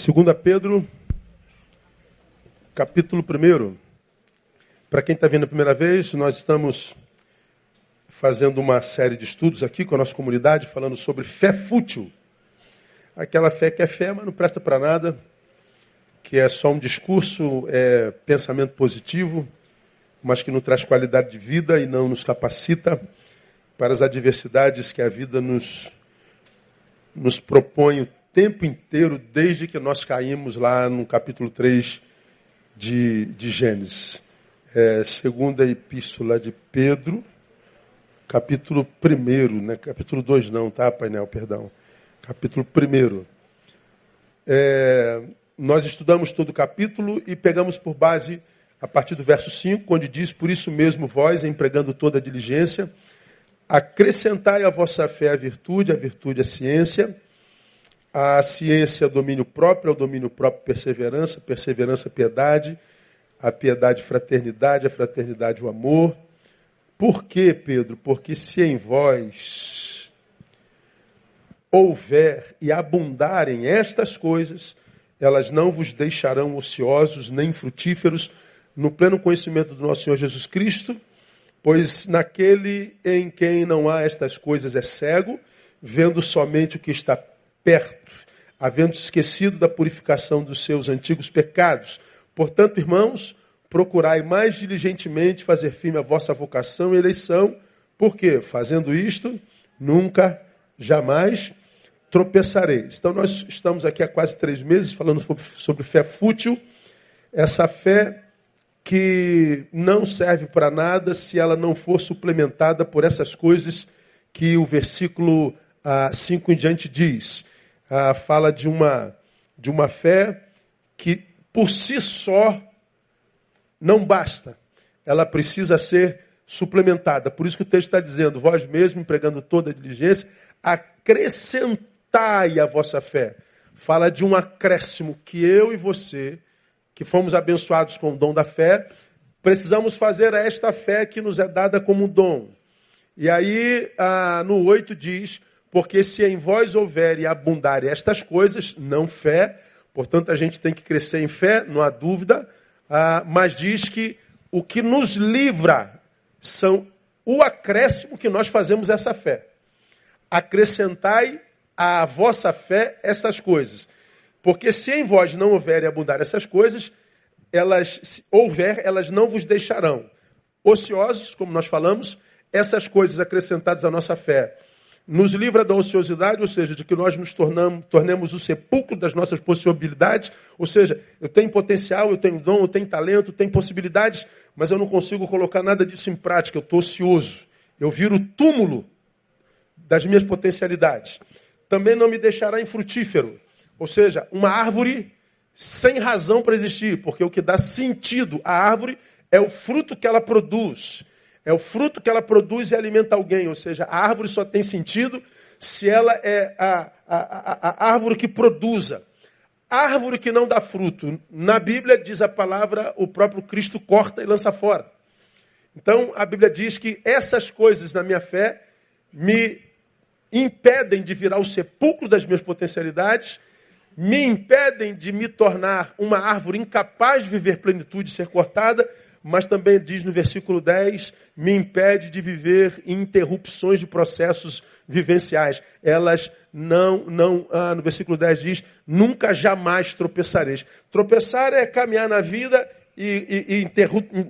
Segunda Pedro, capítulo 1. Para quem está vindo a primeira vez, nós estamos fazendo uma série de estudos aqui com a nossa comunidade, falando sobre fé fútil. Aquela fé que é fé, mas não presta para nada, que é só um discurso, é pensamento positivo, mas que não traz qualidade de vida e não nos capacita para as adversidades que a vida nos, nos propõe tempo inteiro, desde que nós caímos lá no capítulo 3 de, de Gênesis. É, segunda epístola de Pedro, capítulo 1, né? capítulo 2 não, tá, painel, perdão. Capítulo 1. É, nós estudamos todo o capítulo e pegamos por base a partir do verso 5, onde diz, por isso mesmo vós, empregando toda a diligência, acrescentai à vossa fé a virtude, a virtude a ciência, a ciência, domínio próprio, ao domínio próprio, perseverança, perseverança, piedade, a piedade, fraternidade, a fraternidade, o amor. Por quê, Pedro? Porque se em vós houver e abundarem estas coisas, elas não vos deixarão ociosos nem frutíferos no pleno conhecimento do nosso Senhor Jesus Cristo, pois naquele em quem não há estas coisas é cego, vendo somente o que está perto havendo esquecido da purificação dos seus antigos pecados. Portanto, irmãos, procurai mais diligentemente fazer firme a vossa vocação e eleição, porque, fazendo isto, nunca, jamais tropeçareis. Então, nós estamos aqui há quase três meses falando sobre fé fútil, essa fé que não serve para nada se ela não for suplementada por essas coisas que o versículo 5 ah, em diante diz fala de uma, de uma fé que por si só não basta. Ela precisa ser suplementada. Por isso que o texto está dizendo, vós mesmos, empregando toda a diligência, acrescentai a vossa fé. Fala de um acréscimo que eu e você, que fomos abençoados com o dom da fé, precisamos fazer a esta fé que nos é dada como dom. E aí, ah, no 8 diz, porque se em vós houver e abundarem estas coisas, não fé, portanto a gente tem que crescer em fé, não há dúvida, ah, mas diz que o que nos livra são o acréscimo que nós fazemos essa fé. Acrescentai à vossa fé essas coisas. Porque se em vós não houver e abundar essas coisas, elas, se houver, elas não vos deixarão. Ociosos, como nós falamos, essas coisas acrescentadas à nossa fé nos livra da ociosidade, ou seja, de que nós nos tornamos, tornemos o sepulcro das nossas possibilidades, ou seja, eu tenho potencial, eu tenho dom, eu tenho talento, eu tenho possibilidades, mas eu não consigo colocar nada disso em prática, eu estou ocioso. Eu viro o túmulo das minhas potencialidades. Também não me deixará infrutífero, ou seja, uma árvore sem razão para existir, porque o que dá sentido à árvore é o fruto que ela produz. É o fruto que ela produz e alimenta alguém. Ou seja, a árvore só tem sentido se ela é a, a, a, a árvore que produza. Árvore que não dá fruto. Na Bíblia diz a palavra, o próprio Cristo corta e lança fora. Então a Bíblia diz que essas coisas na minha fé me impedem de virar o sepulcro das minhas potencialidades, me impedem de me tornar uma árvore incapaz de viver plenitude e ser cortada, mas também diz no versículo 10: me impede de viver interrupções de processos vivenciais. Elas não, não, ah, no versículo 10 diz: nunca jamais tropeçareis. Tropeçar é caminhar na vida e, e, e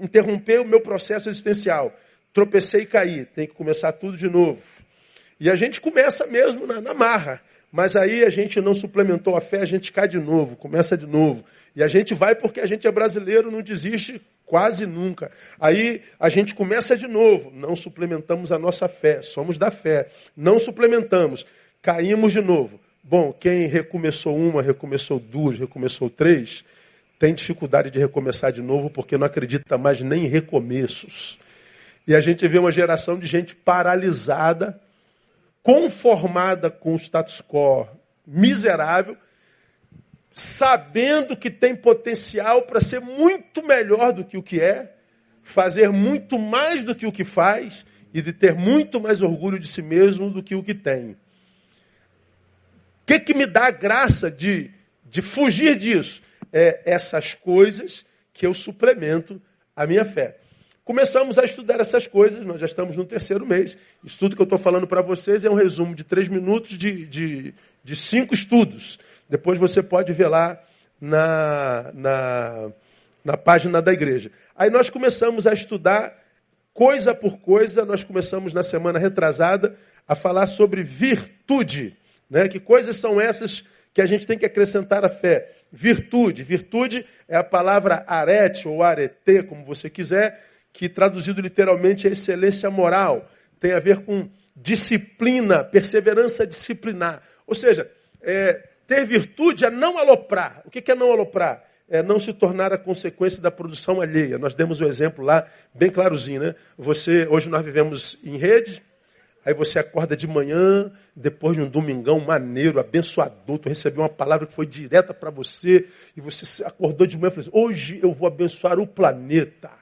interromper o meu processo existencial. Tropecei e caí, tem que começar tudo de novo. E a gente começa mesmo na, na marra. Mas aí a gente não suplementou a fé, a gente cai de novo, começa de novo. E a gente vai porque a gente é brasileiro, não desiste Quase nunca. Aí a gente começa de novo. Não suplementamos a nossa fé. Somos da fé. Não suplementamos. Caímos de novo. Bom, quem recomeçou uma, recomeçou duas, recomeçou três, tem dificuldade de recomeçar de novo porque não acredita mais nem em recomeços. E a gente vê uma geração de gente paralisada, conformada com o status quo miserável sabendo que tem potencial para ser muito melhor do que o que é, fazer muito mais do que o que faz e de ter muito mais orgulho de si mesmo do que o que tem. O que, que me dá a graça de, de fugir disso. É essas coisas que eu suplemento a minha fé. Começamos a estudar essas coisas, nós já estamos no terceiro mês. Isso tudo que eu estou falando para vocês é um resumo de três minutos de, de, de, cinco estudos. Depois você pode ver lá na, na, na página da igreja. Aí nós começamos a estudar coisa por coisa, nós começamos na semana retrasada a falar sobre virtude. Né? Que coisas são essas que a gente tem que acrescentar à fé? Virtude. Virtude é a palavra arete ou arete, como você quiser, que traduzido literalmente é excelência moral, tem a ver com disciplina, perseverança disciplinar. Ou seja, é, ter virtude é não aloprar. O que é não aloprar? É não se tornar a consequência da produção alheia. Nós demos o um exemplo lá, bem clarozinho, né? Você, hoje nós vivemos em rede, aí você acorda de manhã, depois de um domingão maneiro, abençoador, tu recebeu uma palavra que foi direta para você, e você acordou de manhã e falou assim, hoje eu vou abençoar o planeta.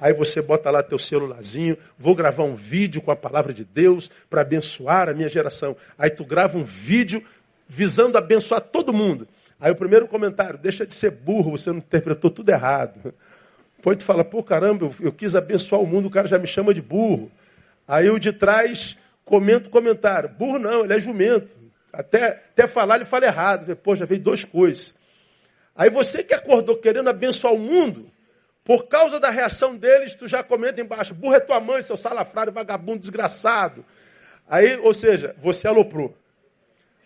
Aí você bota lá teu celularzinho, vou gravar um vídeo com a palavra de Deus para abençoar a minha geração. Aí tu grava um vídeo visando abençoar todo mundo. Aí o primeiro comentário, deixa de ser burro, você não interpretou tudo errado. Depois tu fala, pô, caramba, eu, eu quis abençoar o mundo, o cara já me chama de burro. Aí o de trás comenta o comentário, burro não, ele é jumento. Até, até falar ele fala errado. Pô, já veio duas coisas. Aí você que acordou querendo abençoar o mundo, por causa da reação deles, tu já comenta embaixo, burro é tua mãe, seu salafrário, vagabundo, desgraçado. Aí, ou seja, você aloprou.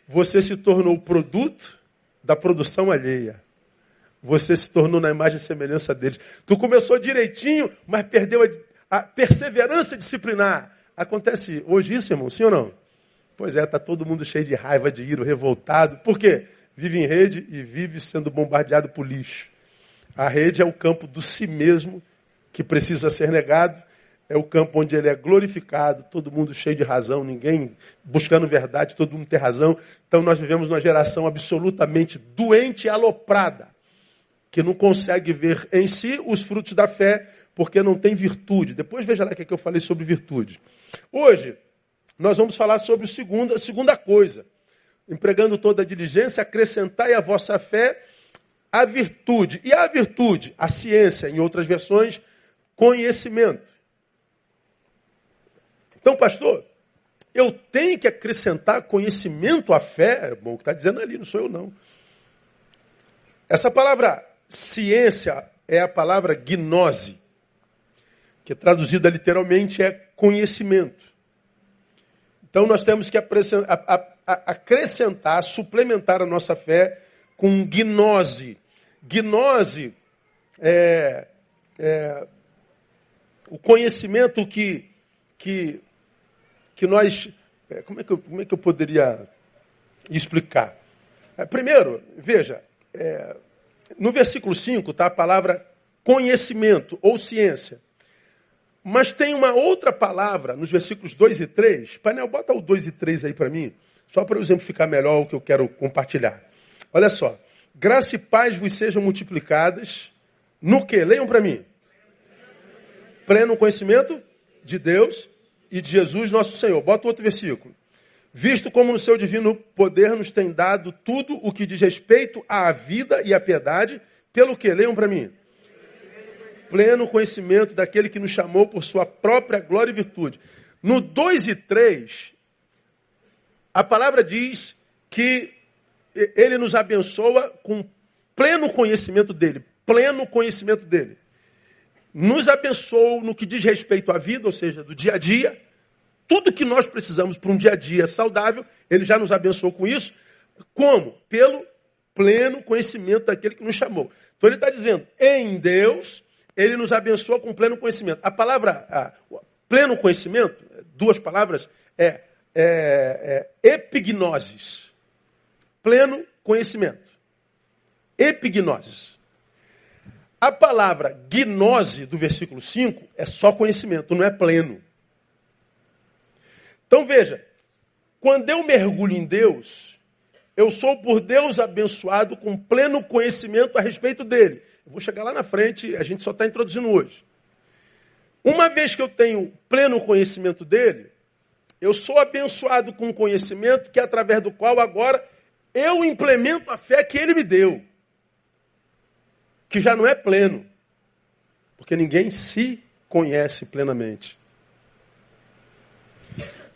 Você se tornou produto da produção alheia. Você se tornou na imagem e semelhança deles. Tu começou direitinho, mas perdeu a, a perseverança disciplinar. Acontece hoje isso, irmão? Sim ou não? Pois é, está todo mundo cheio de raiva, de ira, revoltado. Por quê? Vive em rede e vive sendo bombardeado por lixo. A rede é o campo do si mesmo que precisa ser negado, é o campo onde ele é glorificado, todo mundo cheio de razão, ninguém buscando verdade, todo mundo tem razão. Então nós vivemos numa geração absolutamente doente e aloprada, que não consegue ver em si os frutos da fé, porque não tem virtude. Depois veja lá o que, é que eu falei sobre virtude. Hoje, nós vamos falar sobre a segunda, segunda coisa. Empregando toda a diligência, acrescentai a vossa fé a virtude. E a virtude, a ciência, em outras versões, conhecimento. Então, pastor, eu tenho que acrescentar conhecimento à fé. É bom o que está dizendo ali, não sou eu não. Essa palavra ciência é a palavra gnose, que traduzida literalmente é conhecimento. Então nós temos que acrescentar, suplementar a nossa fé com gnose. Gnose é, é o conhecimento que, que, que nós. É, como, é que eu, como é que eu poderia explicar? É, primeiro, veja, é, no versículo 5 está a palavra conhecimento ou ciência. Mas tem uma outra palavra nos versículos 2 e 3. Painel, bota o 2 e 3 aí para mim, só para eu exemplificar melhor o que eu quero compartilhar. Olha só. Graça e paz vos sejam multiplicadas. No que? Leiam para mim. Pleno conhecimento de Deus e de Jesus, nosso Senhor. Bota outro versículo. Visto como no seu divino poder nos tem dado tudo o que diz respeito à vida e à piedade, pelo que? Leiam para mim. Pleno conhecimento daquele que nos chamou por sua própria glória e virtude. No 2 e 3, a palavra diz que ele nos abençoa com pleno conhecimento dele, pleno conhecimento dele. Nos abençoa no que diz respeito à vida, ou seja, do dia a dia. Tudo que nós precisamos para um dia a dia saudável, ele já nos abençoou com isso. Como? Pelo pleno conhecimento daquele que nos chamou. Então ele está dizendo, em Deus, ele nos abençoa com pleno conhecimento. A palavra a, pleno conhecimento, duas palavras, é, é, é pleno conhecimento. Epignosis. A palavra gnose do versículo 5 é só conhecimento, não é pleno. Então veja, quando eu mergulho em Deus, eu sou por Deus abençoado com pleno conhecimento a respeito dele. Eu vou chegar lá na frente, a gente só está introduzindo hoje. Uma vez que eu tenho pleno conhecimento dele, eu sou abençoado com conhecimento que é através do qual agora eu implemento a fé que ele me deu, que já não é pleno, porque ninguém se conhece plenamente.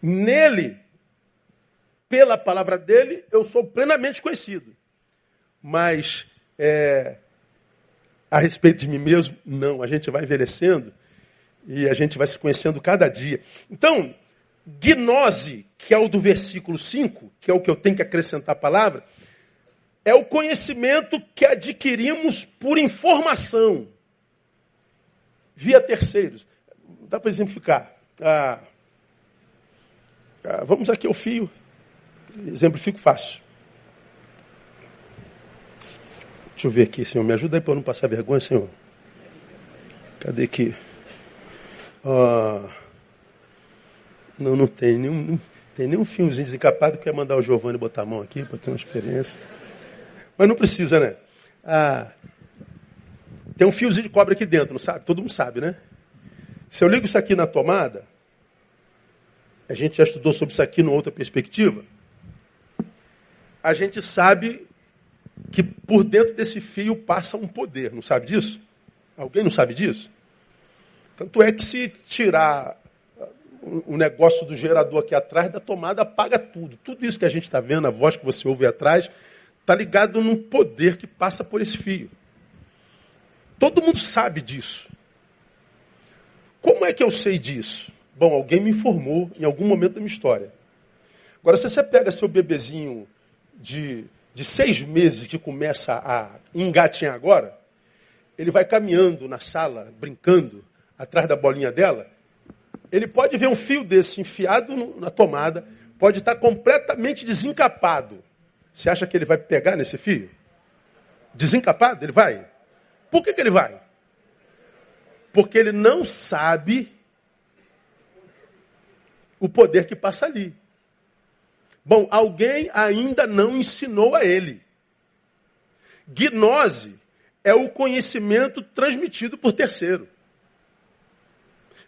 Nele, pela palavra dele, eu sou plenamente conhecido. Mas é, a respeito de mim mesmo, não. A gente vai envelhecendo e a gente vai se conhecendo cada dia. Então, gnose, que é o do versículo 5, que é o que eu tenho que acrescentar a palavra, é o conhecimento que adquirimos por informação, via terceiros. Dá para exemplificar. Ah, ah, vamos aqui ao fio. Exemplifico fácil. Deixa eu ver aqui, Senhor. Me ajuda aí para não passar vergonha, Senhor. Cadê aqui? Ah, não, não tem nenhum, tem nenhum fiozinho desencapado que quer mandar o Giovanni botar a mão aqui para ter uma experiência. Mas não precisa, né? Ah, tem um fiozinho de cobre aqui dentro, não sabe? Todo mundo sabe, né? Se eu ligo isso aqui na tomada, a gente já estudou sobre isso aqui numa outra perspectiva. A gente sabe que por dentro desse fio passa um poder, não sabe disso? Alguém não sabe disso? Tanto é que se tirar o negócio do gerador aqui atrás da tomada, apaga tudo. Tudo isso que a gente está vendo, a voz que você ouve atrás, está ligado num poder que passa por esse fio. Todo mundo sabe disso. Como é que eu sei disso? Bom, alguém me informou em algum momento da minha história. Agora, se você pega seu bebezinho de, de seis meses que começa a engatinhar agora, ele vai caminhando na sala, brincando, atrás da bolinha dela, ele pode ver um fio desse enfiado na tomada, pode estar completamente desencapado. Você acha que ele vai pegar nesse fio? Desencapado? Ele vai? Por que, que ele vai? Porque ele não sabe o poder que passa ali. Bom, alguém ainda não ensinou a ele. Gnose é o conhecimento transmitido por terceiro.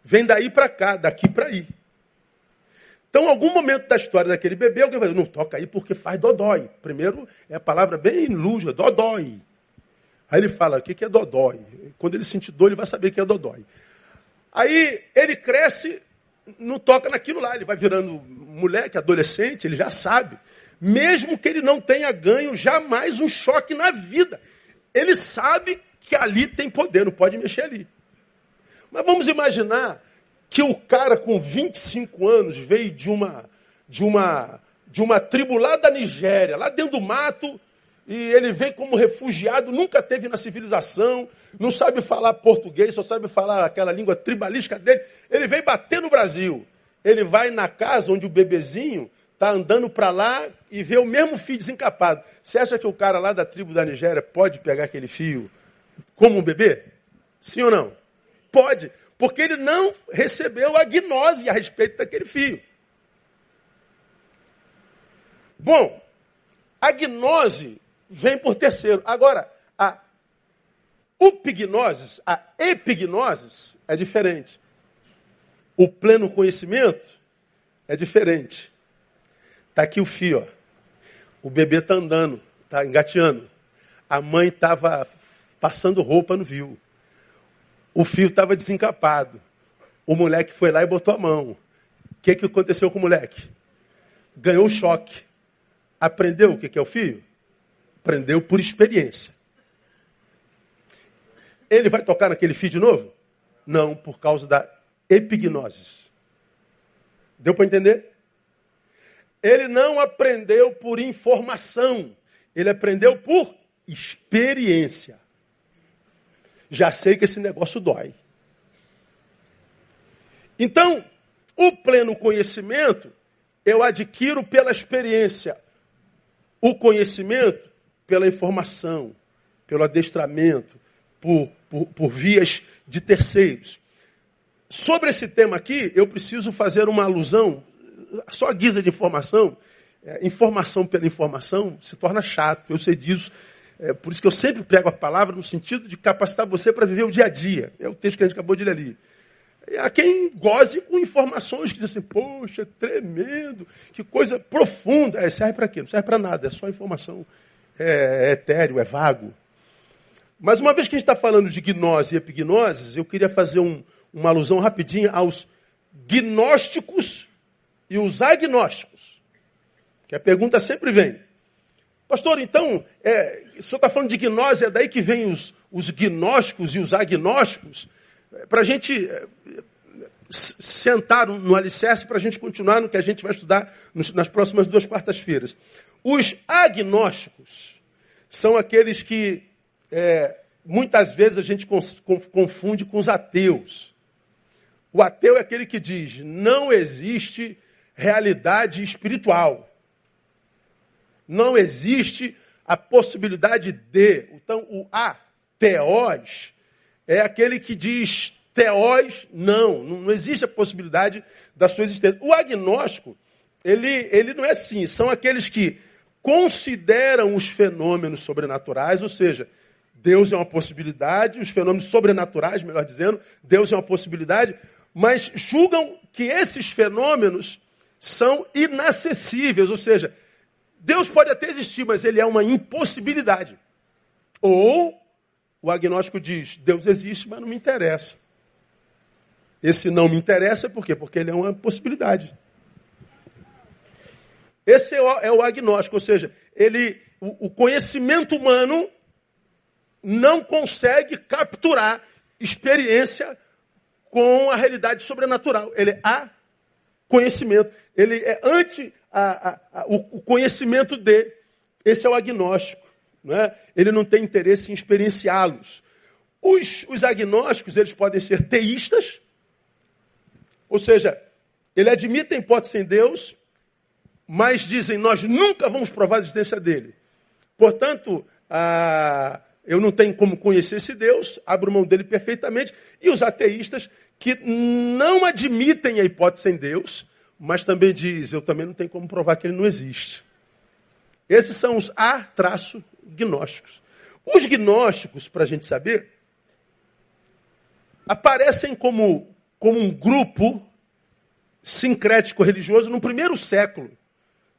Vem daí para cá, daqui para aí. Então, algum momento da história daquele bebê, alguém vai dizer, não toca aí porque faz dodói. Primeiro, é a palavra bem luja, dodói. Aí ele fala, o que é dodói? Quando ele sentir dor, ele vai saber que é dodói. Aí ele cresce, não toca naquilo lá, ele vai virando moleque, adolescente, ele já sabe. Mesmo que ele não tenha ganho jamais um choque na vida. Ele sabe que ali tem poder, não pode mexer ali. Mas vamos imaginar que o cara com 25 anos veio de uma de uma de uma tribo lá da Nigéria, lá dentro do mato, e ele vem como refugiado, nunca teve na civilização, não sabe falar português, só sabe falar aquela língua tribalística dele. Ele vem bater no Brasil. Ele vai na casa onde o bebezinho está andando para lá e vê o mesmo fio desencapado. Você acha que o cara lá da tribo da Nigéria pode pegar aquele fio como um bebê? Sim ou não? Pode, porque ele não recebeu a gnose a respeito daquele fio. Bom, a gnose vem por terceiro. Agora, a upignosis, a epignosis é diferente. O pleno conhecimento é diferente. Está aqui o fio. Ó. O bebê está andando, está engateando. A mãe estava passando roupa, não viu. O fio estava desencapado. O moleque foi lá e botou a mão. O que, que aconteceu com o moleque? Ganhou choque. Aprendeu o que, que é o fio? Aprendeu por experiência. Ele vai tocar naquele fio de novo? Não, por causa da epignose. Deu para entender? Ele não aprendeu por informação. Ele aprendeu por experiência já sei que esse negócio dói. Então, o pleno conhecimento eu adquiro pela experiência. O conhecimento pela informação, pelo adestramento, por, por, por vias de terceiros. Sobre esse tema aqui, eu preciso fazer uma alusão, só guisa de informação. É, informação pela informação se torna chato, eu sei disso. É por isso que eu sempre prego a palavra no sentido de capacitar você para viver o dia a dia. É o texto que a gente acabou de ler ali. Há quem goze com informações que dizem assim, poxa, tremendo, que coisa profunda. É, serve para quê? Não serve para nada, é só informação é, é etéreo, é vago. Mas uma vez que a gente está falando de gnose e epignoses, eu queria fazer um, uma alusão rapidinha aos gnósticos e os agnósticos. Que a pergunta sempre vem. Pastor, então, é, o senhor está falando de gnose, é daí que vem os, os gnósticos e os agnósticos? É, para a gente é, sentar no alicerce, para a gente continuar no que a gente vai estudar nas próximas duas quartas-feiras. Os agnósticos são aqueles que é, muitas vezes a gente confunde com os ateus. O ateu é aquele que diz: não existe realidade espiritual. Não existe a possibilidade de. Então, o ateós é aquele que diz teós, não, não existe a possibilidade da sua existência. O agnóstico, ele, ele não é assim, são aqueles que consideram os fenômenos sobrenaturais, ou seja, Deus é uma possibilidade, os fenômenos sobrenaturais, melhor dizendo, Deus é uma possibilidade, mas julgam que esses fenômenos são inacessíveis, ou seja, Deus pode até existir, mas ele é uma impossibilidade. Ou o agnóstico diz: Deus existe, mas não me interessa. Esse não me interessa por quê? Porque ele é uma possibilidade. Esse é o, é agnóstico, ou seja, ele, o, o conhecimento humano não consegue capturar experiência com a realidade sobrenatural. Ele é a conhecimento. Ele é anti a, a, a, o, conhecimento de. Esse é o agnóstico. Não é? Ele não tem interesse em experienciá-los. Os, os agnósticos, eles podem ser teístas, ou seja, ele admite a hipótese em Deus, mas dizem, nós nunca vamos provar a existência dele. Portanto, a, eu não tenho como conhecer esse Deus, abro mão dele perfeitamente. E os ateístas que não admitem a hipótese em Deus, mas também diz, eu também não tenho como provar que ele não existe. Esses são os A-gnósticos. Os gnósticos, para a gente saber, aparecem como, como um grupo sincrético religioso no primeiro século.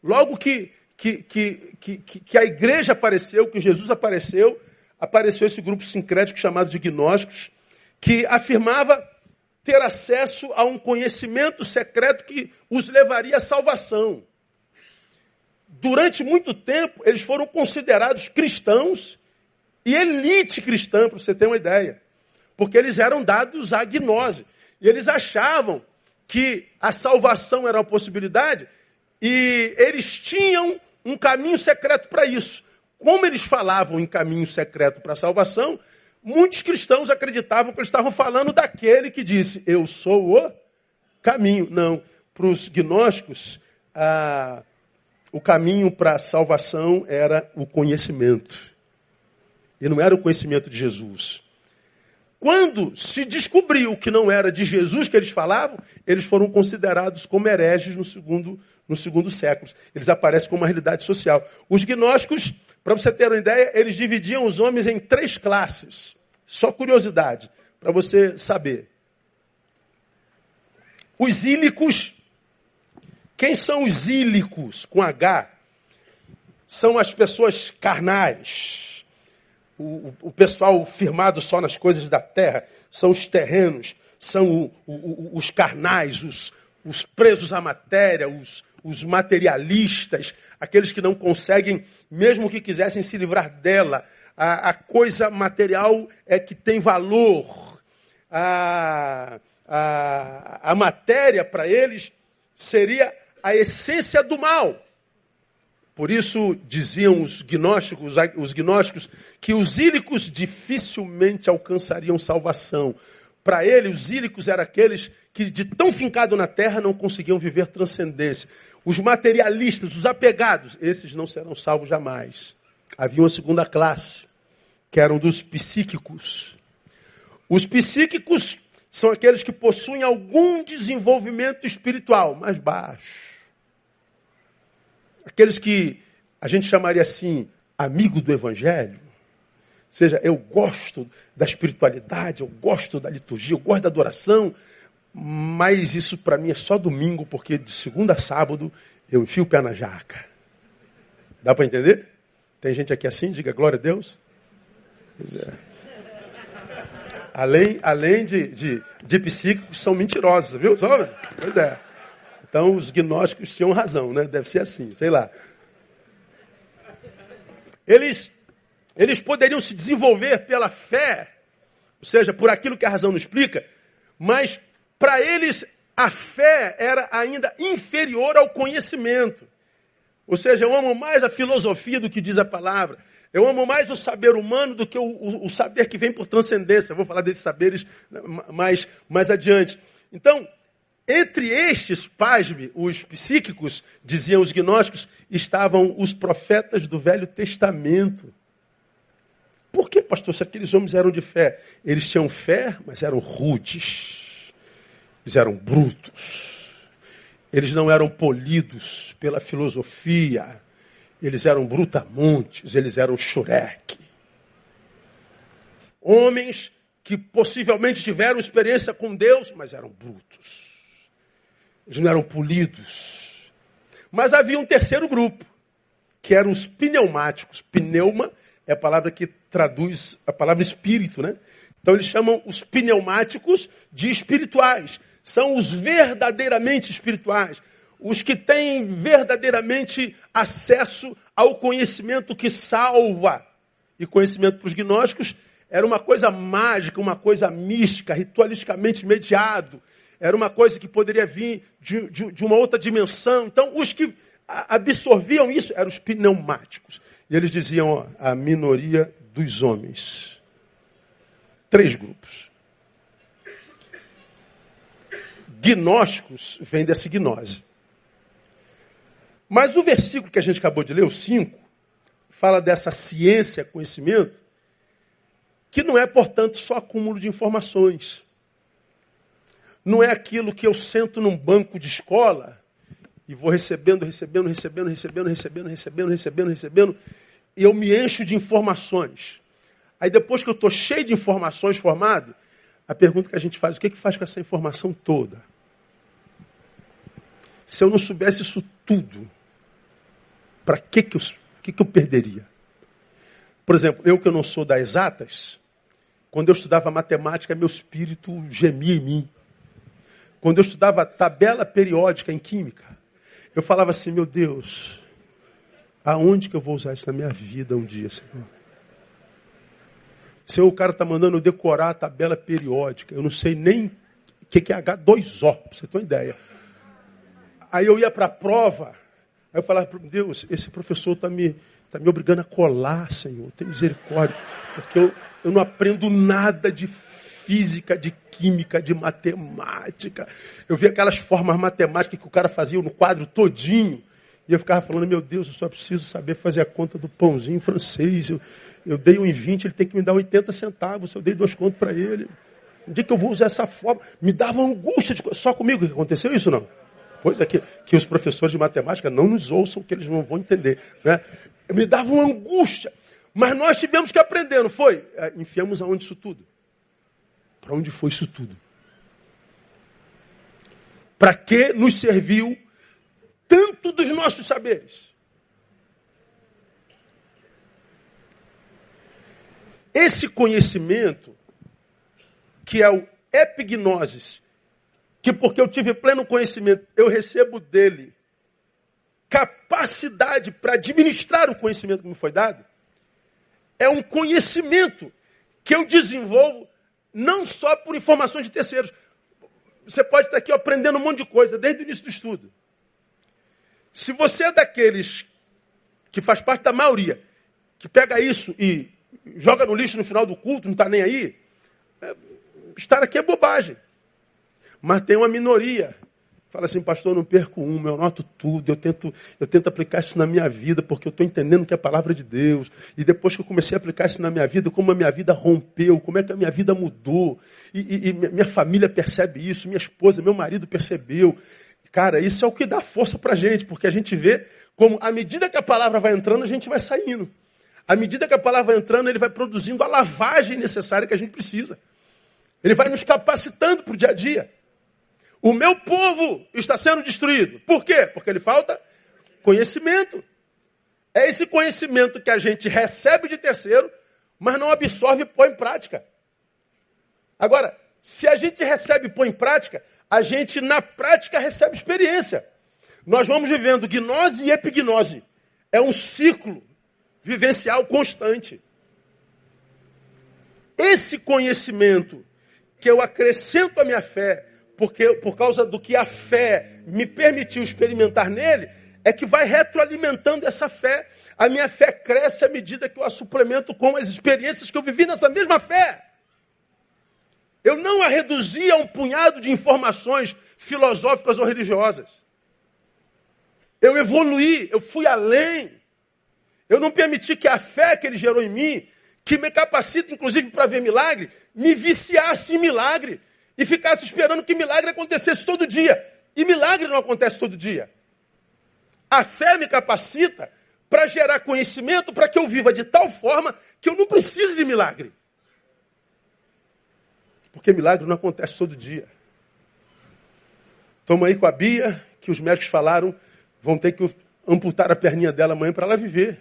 Logo que, que, que, que, que a igreja apareceu, que Jesus apareceu, apareceu esse grupo sincrético chamado de gnósticos, que afirmava ter acesso a um conhecimento secreto que os levaria à salvação. Durante muito tempo, eles foram considerados cristãos e elite cristã, para você ter uma ideia. Porque eles eram dados à gnose. E eles achavam que a salvação era uma possibilidade e eles tinham um caminho secreto para isso. Como eles falavam em caminho secreto para a salvação, muitos cristãos acreditavam que eles estavam falando daquele que disse: Eu sou o caminho. Não. Para os gnósticos, ah, o caminho para a salvação era o conhecimento. E não era o conhecimento de Jesus. Quando se descobriu que não era de Jesus que eles falavam, eles foram considerados como hereges no segundo, no segundo século. Eles aparecem como uma realidade social. Os gnósticos para você ter uma ideia, eles dividiam os homens em três classes. Só curiosidade, para você saber. Os ílicos. Quem são os ílicos com H? São as pessoas carnais. O, o, o pessoal firmado só nas coisas da terra. São os terrenos. São o, os carnais, os, os presos à matéria, os, os materialistas, aqueles que não conseguem, mesmo que quisessem se livrar dela. A, a coisa material é que tem valor. A, a, a matéria para eles seria a essência do mal. Por isso diziam os gnósticos, os gnósticos que os ílicos dificilmente alcançariam salvação. Para ele, os ílicos eram aqueles que, de tão fincado na terra, não conseguiam viver transcendência. Os materialistas, os apegados, esses não serão salvos jamais. Havia uma segunda classe, que eram dos psíquicos. Os psíquicos são aqueles que possuem algum desenvolvimento espiritual mais baixo. Aqueles que a gente chamaria assim, amigo do evangelho. Ou seja, eu gosto da espiritualidade, eu gosto da liturgia, eu gosto da adoração, Mas isso para mim é só domingo, porque de segunda a sábado eu enfio o pé na jaca. Dá para entender? Tem gente aqui assim, diga glória a Deus. É. Além, além de, de, de psíquicos, são mentirosos, viu? Pois é. Então os gnósticos tinham razão, né? Deve ser assim, sei lá. Eles, eles poderiam se desenvolver pela fé, ou seja, por aquilo que a razão não explica, mas para eles a fé era ainda inferior ao conhecimento. Ou seja, eu amo mais a filosofia do que diz a palavra. Eu amo mais o saber humano do que o, o, o saber que vem por transcendência. Eu vou falar desses saberes mais, mais adiante. Então, entre estes, pasme, os psíquicos, diziam os gnósticos, estavam os profetas do Velho Testamento. Por que, pastor, se aqueles homens eram de fé? Eles tinham fé, mas eram rudes. Eles eram brutos. Eles não eram polidos pela filosofia. Eles eram brutamontes, eles eram xureque. Homens que possivelmente tiveram experiência com Deus, mas eram brutos. Eles não eram polidos. Mas havia um terceiro grupo, que eram os pneumáticos. Pneuma é a palavra que traduz a palavra espírito, né? Então eles chamam os pneumáticos de espirituais. São os verdadeiramente espirituais. Os que têm verdadeiramente acesso ao conhecimento que salva. E conhecimento para os gnósticos era uma coisa mágica, uma coisa mística, ritualisticamente mediado era uma coisa que poderia vir de, de, de uma outra dimensão. Então, os que absorviam isso eram os pneumáticos. E eles diziam, ó, a minoria dos homens. Três grupos. Gnósticos vem dessa gnose. Mas o versículo que a gente acabou de ler, o 5, fala dessa ciência, conhecimento, que não é, portanto, só acúmulo de informações não é aquilo que eu sento num banco de escola e vou recebendo, recebendo, recebendo, recebendo, recebendo, recebendo, recebendo, recebendo, e eu me encho de informações. Aí depois que eu estou cheio de informações formado, a pergunta que a gente faz, o que, que faz com essa informação toda? Se eu não soubesse isso tudo, para que, que, eu, que, que eu perderia? Por exemplo, eu que eu não sou das exatas, quando eu estudava matemática, meu espírito gemia em mim. Quando eu estudava tabela periódica em química, eu falava assim, meu Deus, aonde que eu vou usar isso na minha vida um dia, Senhor? Senhor, o cara está mandando eu decorar a tabela periódica. Eu não sei nem o que é H2O, para você ter uma ideia. Aí eu ia para a prova, aí eu falava, Deus, esse professor está me, tá me obrigando a colar, Senhor, tem misericórdia, porque eu, eu não aprendo nada de física, de química, de matemática. Eu vi aquelas formas matemáticas que o cara fazia no quadro todinho. E eu ficava falando, meu Deus, eu só preciso saber fazer a conta do pãozinho francês. Eu, eu dei um em 20, ele tem que me dar 80 centavos. Eu dei dois contos para ele. Um dia que eu vou usar essa forma, me dava angústia. De... Só comigo que aconteceu isso, não? Pois é, que, que os professores de matemática não nos ouçam, que eles não vão entender. Né? Me dava uma angústia. Mas nós tivemos que aprender, não foi? É, enfiamos aonde isso tudo? Para onde foi isso tudo? Para que nos serviu tanto dos nossos saberes? Esse conhecimento, que é o epignosis, que porque eu tive pleno conhecimento, eu recebo dele capacidade para administrar o conhecimento que me foi dado, é um conhecimento que eu desenvolvo não só por informações de terceiros. Você pode estar aqui aprendendo um monte de coisa desde o início do estudo. Se você é daqueles que faz parte da maioria, que pega isso e joga no lixo no final do culto, não está nem aí, é, estar aqui é bobagem. Mas tem uma minoria Fala assim, pastor, eu não perco um, eu anoto tudo, eu tento, eu tento aplicar isso na minha vida, porque eu estou entendendo que é a palavra de Deus. E depois que eu comecei a aplicar isso na minha vida, como a minha vida rompeu, como é que a minha vida mudou. E, e, e minha família percebe isso, minha esposa, meu marido percebeu. Cara, isso é o que dá força para a gente, porque a gente vê como, à medida que a palavra vai entrando, a gente vai saindo. À medida que a palavra vai entrando, ele vai produzindo a lavagem necessária que a gente precisa. Ele vai nos capacitando para o dia a dia. O meu povo está sendo destruído. Por quê? Porque ele falta conhecimento. É esse conhecimento que a gente recebe de terceiro, mas não absorve e põe em prática. Agora, se a gente recebe e põe em prática, a gente na prática recebe experiência. Nós vamos vivendo gnose e epignose. É um ciclo vivencial constante. Esse conhecimento que eu acrescento à minha fé, porque por causa do que a fé me permitiu experimentar nele, é que vai retroalimentando essa fé. A minha fé cresce à medida que eu a suplemento com as experiências que eu vivi nessa mesma fé. Eu não a reduzi a um punhado de informações filosóficas ou religiosas. Eu evoluí, eu fui além. Eu não permiti que a fé que ele gerou em mim, que me capacita inclusive para ver milagre, me viciasse em milagre e ficasse esperando que milagre acontecesse todo dia. E milagre não acontece todo dia. A fé me capacita para gerar conhecimento para que eu viva de tal forma que eu não preciso de milagre. Porque milagre não acontece todo dia. Toma aí com a Bia, que os médicos falaram, vão ter que amputar a perninha dela amanhã para ela viver.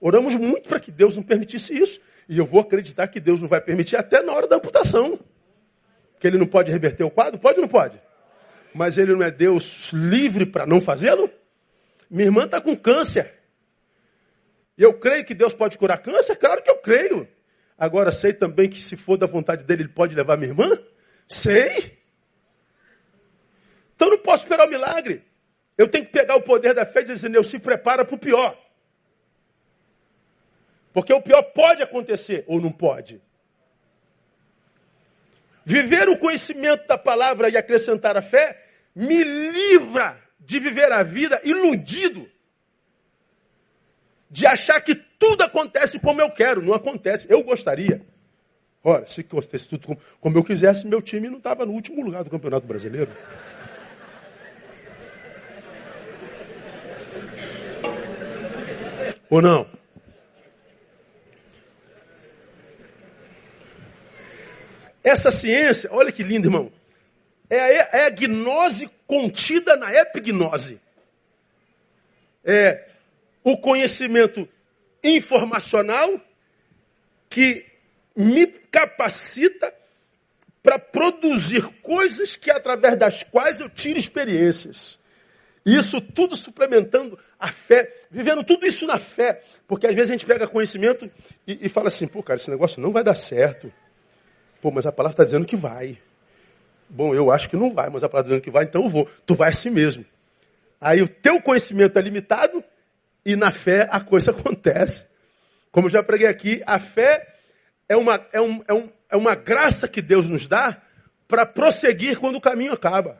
Oramos muito para que Deus não permitisse isso. E eu vou acreditar que Deus não vai permitir até na hora da amputação. Que ele não pode reverter o quadro? Pode ou não pode? Mas ele não é Deus livre para não fazê-lo? Minha irmã está com câncer. E eu creio que Deus pode curar câncer? Claro que eu creio. Agora sei também que se for da vontade dele, ele pode levar minha irmã? Sei. Então não posso esperar o milagre. Eu tenho que pegar o poder da fé e dizer, Deus, se prepara para o pior. Porque o pior pode acontecer ou não pode. Viver o conhecimento da palavra e acrescentar a fé me livra de viver a vida iludido. De achar que tudo acontece como eu quero. Não acontece. Eu gostaria. Ora, se acontecesse tudo como, como eu quisesse, meu time não estava no último lugar do Campeonato Brasileiro. Ou não? Essa ciência, olha que lindo, irmão, é a, é a gnose contida na epignose. É o conhecimento informacional que me capacita para produzir coisas que através das quais eu tiro experiências. Isso tudo suplementando a fé, vivendo tudo isso na fé. Porque às vezes a gente pega conhecimento e, e fala assim, pô, cara, esse negócio não vai dar certo. Pô, mas a palavra está dizendo que vai. Bom, eu acho que não vai, mas a palavra está dizendo que vai, então eu vou. Tu vai assim mesmo. Aí o teu conhecimento é limitado e na fé a coisa acontece. Como eu já preguei aqui, a fé é uma, é um, é um, é uma graça que Deus nos dá para prosseguir quando o caminho acaba.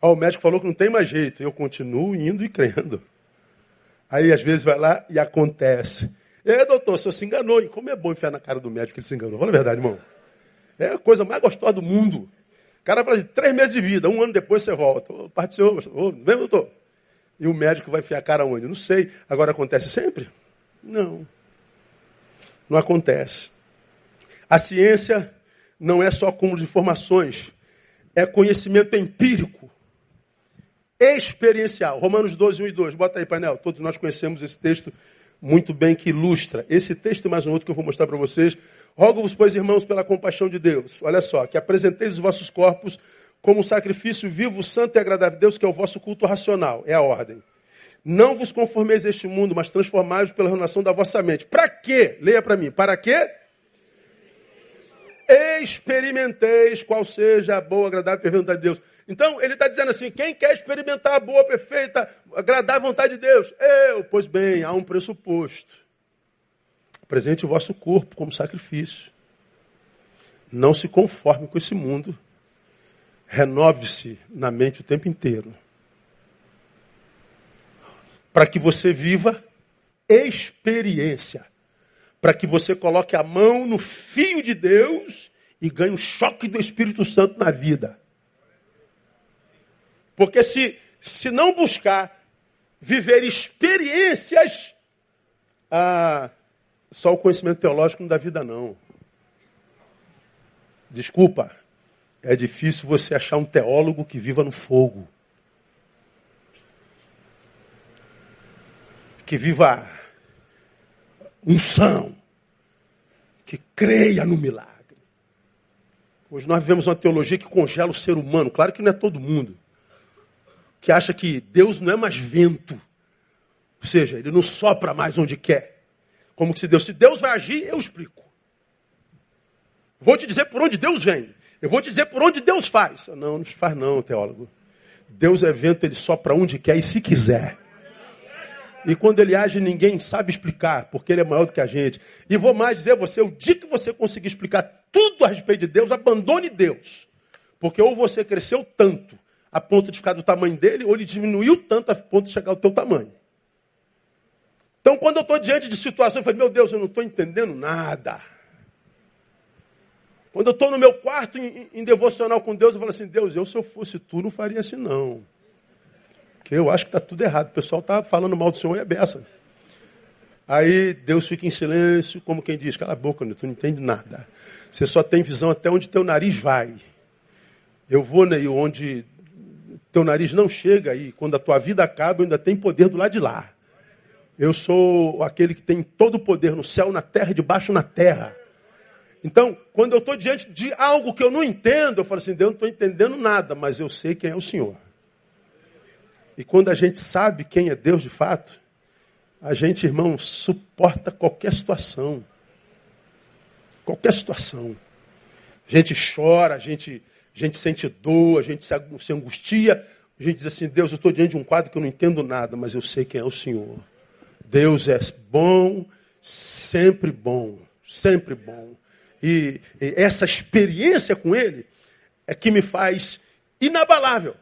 Ó, o médico falou que não tem mais jeito. Eu continuo indo e crendo. Aí às vezes vai lá e acontece. Aí, doutor, o senhor se enganou. E como é bom enfiar na cara do médico que ele se enganou. Fala a verdade, irmão. É a coisa mais gostosa do mundo. O cara fala assim, três meses de vida, um ano depois você volta. Ô, parte senhor, ô, vem, doutor. E o médico vai enfiar a cara onde? Não sei. Agora acontece sempre? Não. Não acontece. A ciência não é só acúmulo de informações, é conhecimento empírico, experiencial. Romanos 12, 1 e 2. Bota aí, painel. Todos nós conhecemos esse texto muito bem que ilustra esse texto e mais um outro que eu vou mostrar para vocês. Rogo-vos, pois, irmãos, pela compaixão de Deus. Olha só, que apresenteis os vossos corpos como um sacrifício vivo, santo e agradável a Deus, que é o vosso culto racional. É a ordem. Não vos conformeis a este mundo, mas transformai-vos pela renovação da vossa mente. Para quê? Leia para mim. Para quê? Experimenteis qual seja a boa, agradável e vontade de Deus. Então, ele está dizendo assim: quem quer experimentar a boa, perfeita, agradar a vontade de Deus? Eu, pois bem, há um pressuposto. Presente o vosso corpo como sacrifício. Não se conforme com esse mundo. Renove-se na mente o tempo inteiro. Para que você viva experiência. Para que você coloque a mão no fio de Deus e ganhe um choque do Espírito Santo na vida. Porque se, se não buscar viver experiências, ah, só o conhecimento teológico não dá vida, não. Desculpa. é difícil você achar um teólogo que viva no fogo. Que viva unção. Que creia no milagre. Hoje nós vivemos uma teologia que congela o ser humano. Claro que não é todo mundo. Que acha que Deus não é mais vento. Ou seja, ele não sopra mais onde quer. Como que se Deus, se Deus vai agir, eu explico. Vou te dizer por onde Deus vem. Eu vou te dizer por onde Deus faz. Não, não faz não, teólogo. Deus é vento, ele sopra onde quer e se quiser. E quando ele age, ninguém sabe explicar, porque ele é maior do que a gente. E vou mais dizer a você, o dia que você conseguir explicar tudo a respeito de Deus, abandone Deus. Porque ou você cresceu tanto a ponto de ficar do tamanho dele, ou ele diminuiu tanto a ponto de chegar ao teu tamanho. Então, quando eu estou diante de situações, eu falo, meu Deus, eu não estou entendendo nada. Quando eu estou no meu quarto em, em, devocional com Deus, eu falo assim, Deus, eu se eu fosse tu, não faria assim não. Porque eu acho que está tudo errado. O pessoal está falando mal do Senhor e é beça. Aí Deus fica em silêncio, como quem diz, cala a boca, tu não entende nada. Você só tem visão até onde teu nariz vai. Eu vou né, onde teu nariz não chega e quando a tua vida acaba, ainda tem poder do lado de lá. Eu sou aquele que tem todo o poder no céu, na terra e debaixo na terra. Então, quando eu estou diante de algo que eu não entendo, eu falo assim, Deus, não estou entendendo nada, mas eu sei quem é o Senhor. E quando a gente sabe quem é Deus de fato, a gente, irmão, suporta qualquer situação. Qualquer situação. A gente chora, a gente, a gente sente dor, a gente se angustia. A gente diz assim, Deus, eu estou diante de um quadro que eu não entendo nada, mas eu sei quem é o Senhor. Deus é bom, sempre bom, sempre bom. E, e essa experiência com Ele é que me faz inabalável,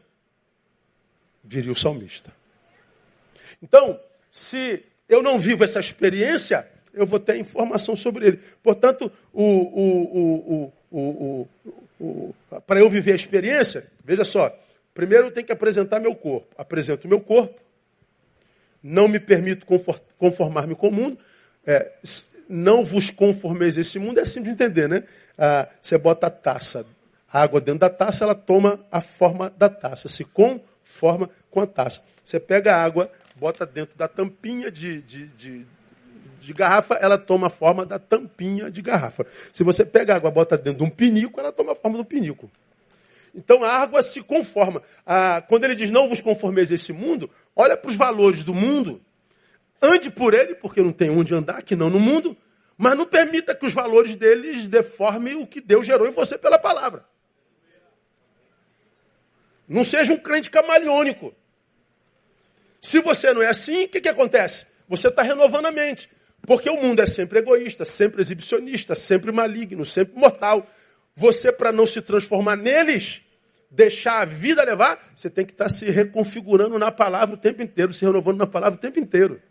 diria o salmista. Então, se eu não vivo essa experiência, eu vou ter informação sobre ele. Portanto, o, o, o, para eu viver a experiência, veja só, primeiro eu tenho que apresentar meu corpo. Apresento meu corpo, não me permito conformar-me com o mundo, é, não vos conformeis esse mundo, é simples de entender, né? Ah, você bota a taça, a água dentro da taça, ela toma a forma da taça, se conforma com a taça. Você pega a água, bota dentro da tampinha de, de, de, de garrafa, ela toma a forma da tampinha de garrafa. Se você pega água, bota dentro de um pinico, ela toma a forma do pinico. Então a água se conforma. Ah, quando ele diz não vos conformeis a esse mundo, olha para os valores do mundo Ande por ele, porque não tem onde andar, que não no mundo, mas não permita que os valores deles deformem o que Deus gerou em você pela palavra. Não seja um crente camaleônico. Se você não é assim, o que, que acontece? Você está renovando a mente. Porque o mundo é sempre egoísta, sempre exibicionista, sempre maligno, sempre mortal. Você, para não se transformar neles, deixar a vida levar, você tem que estar tá se reconfigurando na palavra o tempo inteiro, se renovando na palavra o tempo inteiro.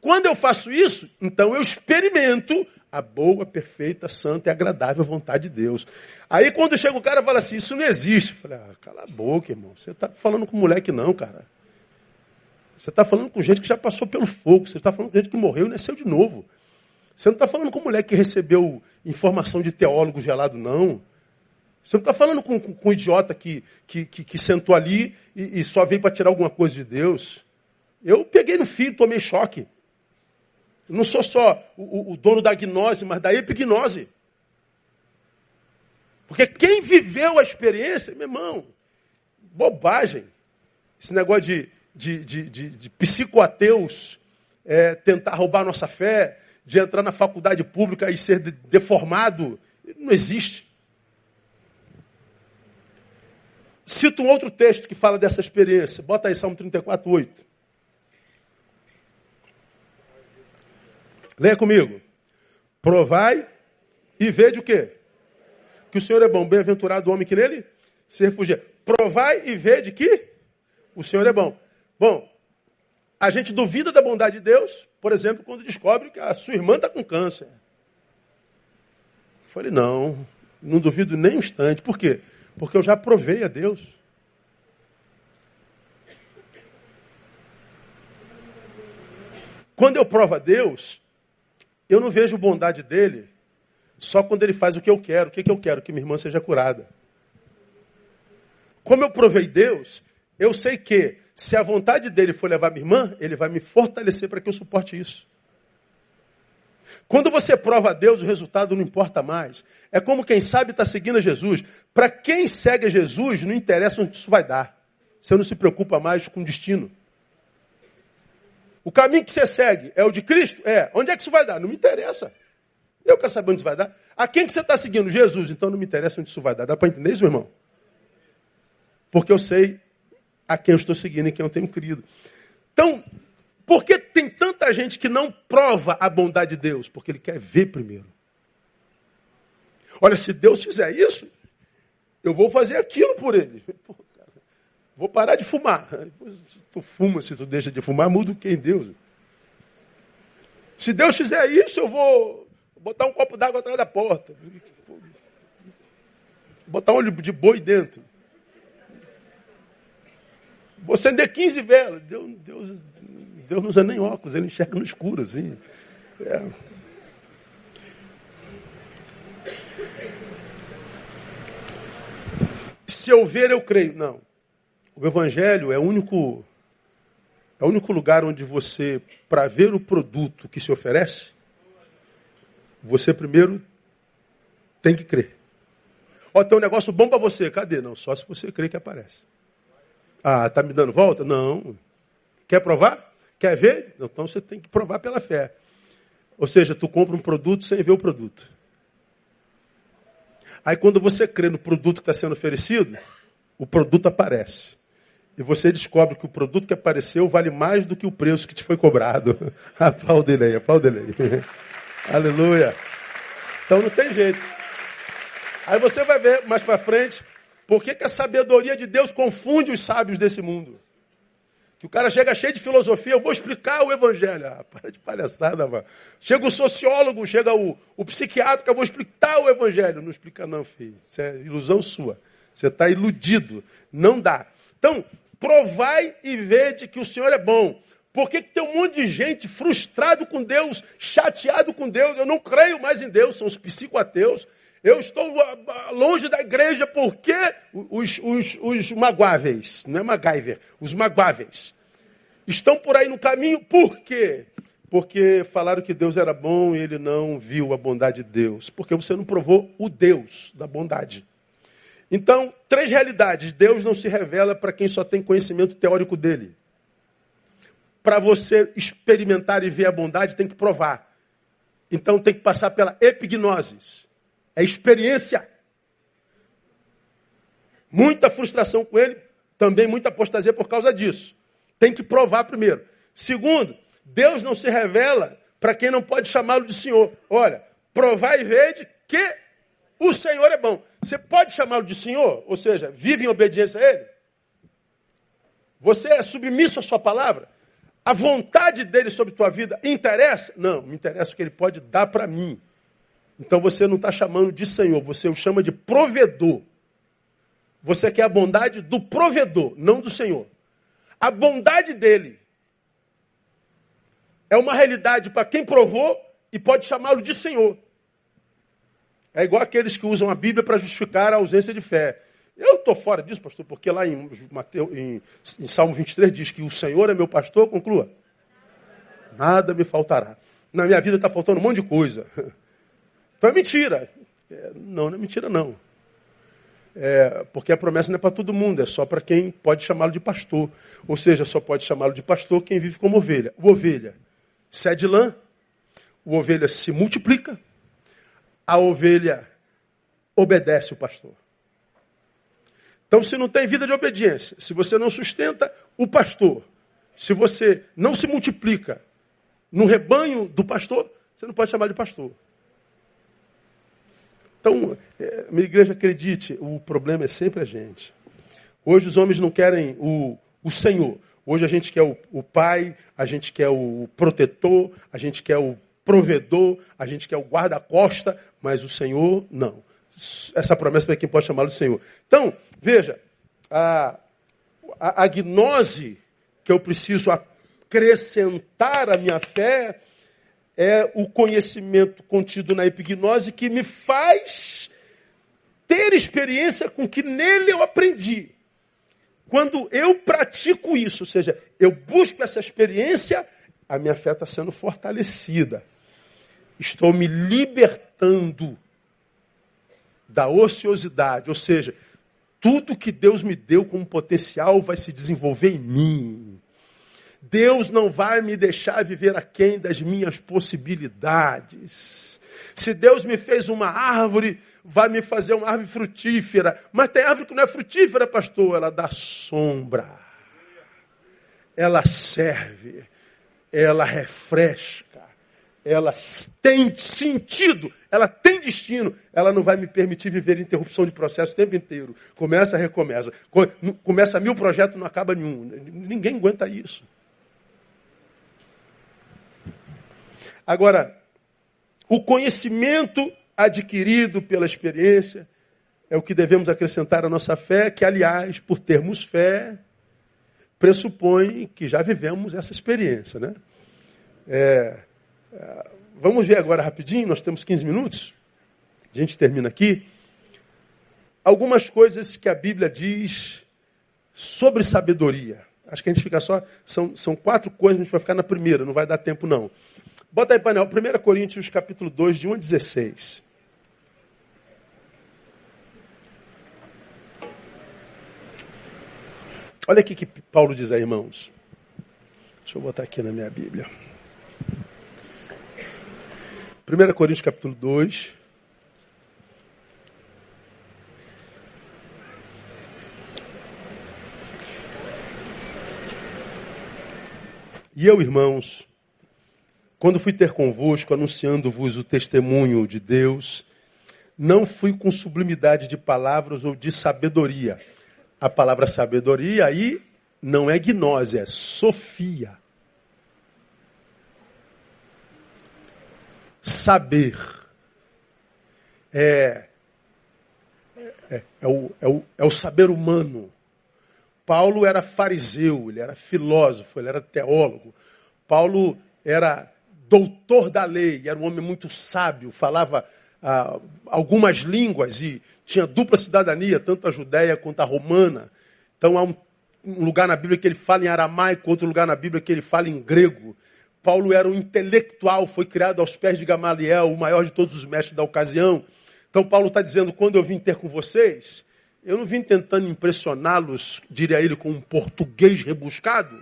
Quando eu faço isso, então eu experimento a boa, perfeita, santa e agradável vontade de Deus. Aí quando chega o cara e fala assim, isso não existe. Eu falei, ah, cala a boca, irmão. Você está falando com moleque não, cara. Você está falando com gente que já passou pelo fogo. Você está falando com gente que morreu e nasceu de novo. Você não está falando com moleque que recebeu informação de teólogo gelado, não. Você não está falando com, com, com, um idiota que, que, que, que sentou ali e, e só veio para tirar alguma coisa de Deus. Eu peguei no fio, tomei choque. Não sou só o, o dono da gnose, mas da epignose. Porque quem viveu a experiência, meu irmão, bobagem. Esse negócio de, de, de, de, de psicoateus é, tentar roubar nossa fé, de entrar na faculdade pública e ser deformado, não existe. Cito um outro texto que fala dessa experiência. Bota aí Salmo 34, 8. Leia comigo. Provai e vede o quê? Que o Senhor é bom. Bem-aventurado o homem que nele se refugia. Provai e vede que o Senhor é bom. Bom, a gente duvida da bondade de Deus, por exemplo, quando descobre que a sua irmã está com câncer. Eu falei, não, não duvido nem um instante. Por quê? Porque eu já provei a Deus. Quando eu provo a Deus, eu não vejo bondade dele só quando ele faz o que eu quero. O que, que eu quero? Que minha irmã seja curada. Como eu provei Deus, eu sei que se a vontade dele for levar minha irmã, ele vai me fortalecer para que eu suporte isso. Quando você prova a Deus, o resultado não importa mais. É como quem sabe está seguindo a Jesus. Para quem segue a Jesus, não interessa onde isso vai dar. Você não se preocupa mais com o destino. O caminho que você segue é o de Cristo? É. Onde é que isso vai dar? Não me interessa. Eu quero saber onde isso vai dar. A quem que você está seguindo? Jesus. Então não me interessa onde isso vai dar. Dá para entender isso, meu irmão? Porque eu sei a quem eu estou seguindo e quem eu tenho crido. Então, por que tem tanta gente que não prova a bondade de Deus? Porque ele quer ver primeiro. Olha, se Deus fizer isso, eu vou fazer aquilo por ele. Pô, Vou parar de fumar. Se tu fuma, se tu deixa de fumar, muda o que em Deus? Se Deus fizer isso, eu vou botar um copo d'água atrás da porta. Botar um olho de boi dentro. Vou acender 15 velas. Deus, Deus, Deus não usa nem óculos, ele enxerga no escuro, assim. É. Se eu ver, eu creio. Não. O Evangelho é o único, é o único lugar onde você, para ver o produto que se oferece, você primeiro tem que crer. Ó, tem um negócio bom para você. Cadê? Não, só se você crer que aparece. Ah, tá me dando volta? Não. Quer provar? Quer ver? Então você tem que provar pela fé. Ou seja, tu compra um produto sem ver o produto. Aí quando você crê no produto que está sendo oferecido, o produto aparece. E você descobre que o produto que apareceu vale mais do que o preço que te foi cobrado. aplaude ele aí, aplaude ele aí. Aleluia. Então não tem jeito. Aí você vai ver mais para frente por que, que a sabedoria de Deus confunde os sábios desse mundo. Que o cara chega cheio de filosofia, eu vou explicar o evangelho. Ah, para de palhaçada, mano. Chega o sociólogo, chega o, o psiquiatra, eu vou explicar o evangelho. Não explica não, filho. Isso é ilusão sua. Você está iludido. Não dá. Então, Provai e vede que o Senhor é bom. Por que, que tem um monte de gente frustrado com Deus, chateado com Deus? Eu não creio mais em Deus, são os psicoateus. Eu estou ah, ah, longe da igreja porque os, os, os magoáveis, não é MacGyver, os magoáveis, estão por aí no caminho, por quê? Porque falaram que Deus era bom e ele não viu a bondade de Deus. Porque você não provou o Deus da bondade. Então, três realidades. Deus não se revela para quem só tem conhecimento teórico dele. Para você experimentar e ver a bondade, tem que provar. Então, tem que passar pela epignosis. É experiência. Muita frustração com ele, também muita apostasia por causa disso. Tem que provar primeiro. Segundo, Deus não se revela para quem não pode chamá-lo de Senhor. Olha, provar e vede que o Senhor é bom. Você pode chamá-lo de Senhor? Ou seja, vive em obediência a Ele? Você é submisso à Sua palavra? A vontade dele sobre tua vida interessa? Não, me interessa o que ele pode dar para mim. Então você não está chamando de Senhor, você o chama de provedor. Você quer a bondade do provedor, não do Senhor. A bondade dele é uma realidade para quem provou e pode chamá-lo de Senhor. É igual aqueles que usam a Bíblia para justificar a ausência de fé. Eu estou fora disso, pastor, porque lá em, Mateus, em, em Salmo 23 diz que o Senhor é meu pastor, conclua. Nada me faltará. Na minha vida está faltando um monte de coisa. Então é mentira. É, não, não é mentira, não. É, porque a promessa não é para todo mundo, é só para quem pode chamá-lo de pastor. Ou seja, só pode chamá-lo de pastor quem vive como ovelha. O ovelha cede lã, o ovelha se multiplica, a ovelha obedece o pastor. Então, se não tem vida de obediência, se você não sustenta o pastor, se você não se multiplica no rebanho do pastor, você não pode chamar de pastor. Então, é, minha igreja, acredite, o problema é sempre a gente. Hoje os homens não querem o, o Senhor. Hoje a gente quer o, o pai, a gente quer o protetor, a gente quer o provedor, a gente quer o guarda-costa, mas o Senhor não. Essa promessa para quem pode chamá-lo Senhor. Então, veja, a, a, a gnose que eu preciso acrescentar à minha fé é o conhecimento contido na epignose que me faz ter experiência com que nele eu aprendi. Quando eu pratico isso, ou seja, eu busco essa experiência, a minha fé está sendo fortalecida. Estou me libertando da ociosidade, ou seja, tudo que Deus me deu como potencial vai se desenvolver em mim. Deus não vai me deixar viver aquém das minhas possibilidades. Se Deus me fez uma árvore, vai me fazer uma árvore frutífera. Mas tem árvore que não é frutífera, pastor. Ela dá sombra. Ela serve. Ela refresca. Ela tem sentido. Ela tem destino. Ela não vai me permitir viver interrupção de processo o tempo inteiro. Começa, recomeça. Começa mil projetos, não acaba nenhum. Ninguém aguenta isso. Agora, o conhecimento adquirido pela experiência é o que devemos acrescentar à nossa fé, que, aliás, por termos fé, pressupõe que já vivemos essa experiência. Né? É, é vamos ver agora rapidinho, nós temos 15 minutos, a gente termina aqui. Algumas coisas que a Bíblia diz sobre sabedoria. Acho que a gente fica só. São, são quatro coisas, a gente vai ficar na primeira, não vai dar tempo não. Bota aí, painel, 1 Coríntios capítulo 2, de 1 a 16. Olha aqui que Paulo diz aí, irmãos. Deixa eu botar aqui na minha Bíblia. 1 Coríntios capítulo 2. E eu, irmãos, quando fui ter convosco, anunciando-vos o testemunho de Deus, não fui com sublimidade de palavras ou de sabedoria. A palavra sabedoria aí não é gnose, é sofia. Saber é, é, é, o, é, o, é o saber humano. Paulo era fariseu, ele era filósofo, ele era teólogo. Paulo era doutor da lei, era um homem muito sábio, falava ah, algumas línguas e tinha dupla cidadania, tanto a judéia quanto a romana. Então há um, um lugar na Bíblia que ele fala em aramaico, outro lugar na Bíblia que ele fala em grego. Paulo era um intelectual, foi criado aos pés de Gamaliel, o maior de todos os mestres da ocasião. Então Paulo está dizendo, quando eu vim ter com vocês, eu não vim tentando impressioná-los, diria ele, com um português rebuscado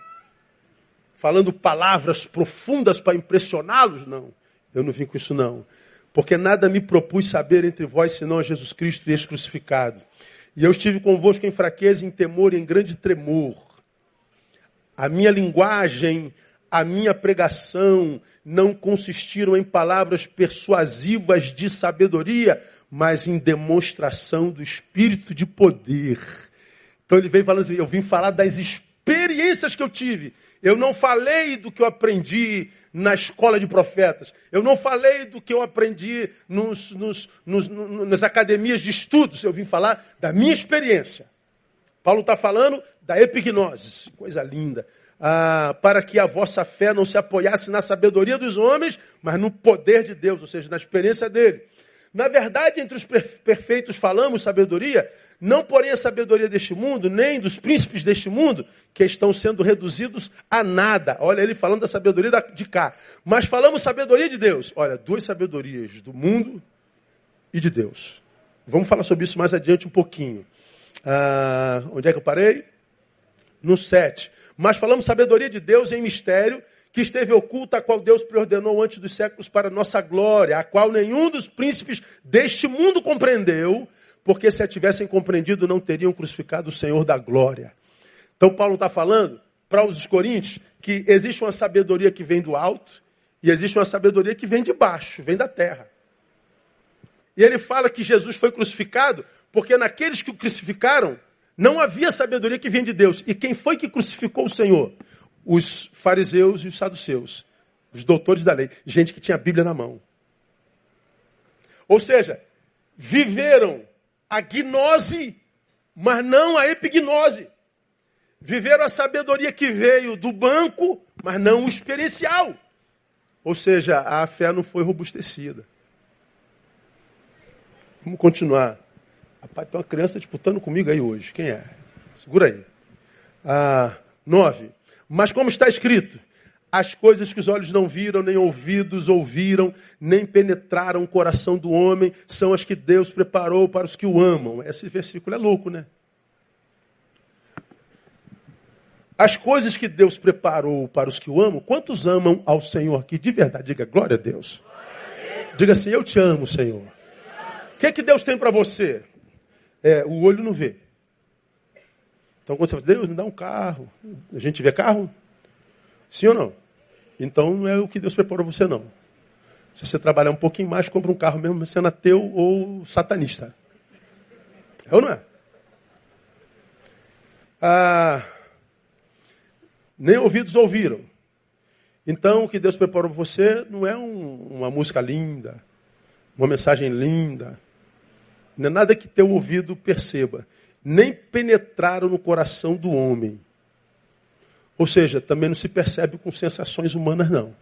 falando palavras profundas para impressioná-los? Não, eu não vim com isso não. Porque nada me propus saber entre vós senão a Jesus Cristo e esse crucificado. E eu estive convosco em fraqueza, em temor e em grande tremor. A minha linguagem, a minha pregação não consistiram em palavras persuasivas de sabedoria, mas em demonstração do espírito de poder. Então ele veio falando assim: eu vim falar das experiências que eu tive eu não falei do que eu aprendi na escola de profetas. Eu não falei do que eu aprendi nos, nos, nos, nas academias de estudos. Eu vim falar da minha experiência. Paulo está falando da epignose, coisa linda. Ah, para que a vossa fé não se apoiasse na sabedoria dos homens, mas no poder de Deus, ou seja, na experiência dele. Na verdade, entre os perfeitos falamos sabedoria, não porém a sabedoria deste mundo, nem dos príncipes deste mundo, que estão sendo reduzidos a nada. Olha ele falando da sabedoria de cá. Mas falamos sabedoria de Deus. Olha, duas sabedorias, do mundo e de Deus. Vamos falar sobre isso mais adiante um pouquinho. Ah, onde é que eu parei? No 7. Mas falamos sabedoria de Deus em mistério, que esteve oculta, a qual Deus preordenou antes dos séculos para nossa glória, a qual nenhum dos príncipes deste mundo compreendeu, porque se a tivessem compreendido, não teriam crucificado o Senhor da glória. Então, Paulo está falando para os coríntios que existe uma sabedoria que vem do alto e existe uma sabedoria que vem de baixo, vem da terra. E ele fala que Jesus foi crucificado porque naqueles que o crucificaram não havia sabedoria que vem de Deus. E quem foi que crucificou o Senhor? Os fariseus e os saduceus, os doutores da lei, gente que tinha a Bíblia na mão. Ou seja, viveram a gnose, mas não a epignose. Viveram a sabedoria que veio do banco, mas não o experiencial. Ou seja, a fé não foi robustecida. Vamos continuar. Rapaz, tem uma criança disputando comigo aí hoje. Quem é? Segura aí. Ah, nove. Mas como está escrito, as coisas que os olhos não viram, nem ouvidos ouviram, nem penetraram o coração do homem, são as que Deus preparou para os que o amam. Esse versículo é louco, né? As coisas que Deus preparou para os que o amam, quantos amam ao Senhor aqui de verdade? Diga glória a Deus. Diga assim: Eu te amo, Senhor. O que, é que Deus tem para você? É, o olho não vê. Então, quando você fala, Deus, me dá um carro. A gente vê carro? Sim ou não? Então, não é o que Deus preparou para você, não. Se você trabalhar um pouquinho mais, compra um carro mesmo sendo ateu ou satanista. É ou não é? Ah, nem ouvidos ouviram. Então, o que Deus preparou para você não é um, uma música linda, uma mensagem linda. Não é nada que teu ouvido perceba nem penetraram no coração do homem. Ou seja, também não se percebe com sensações humanas, não.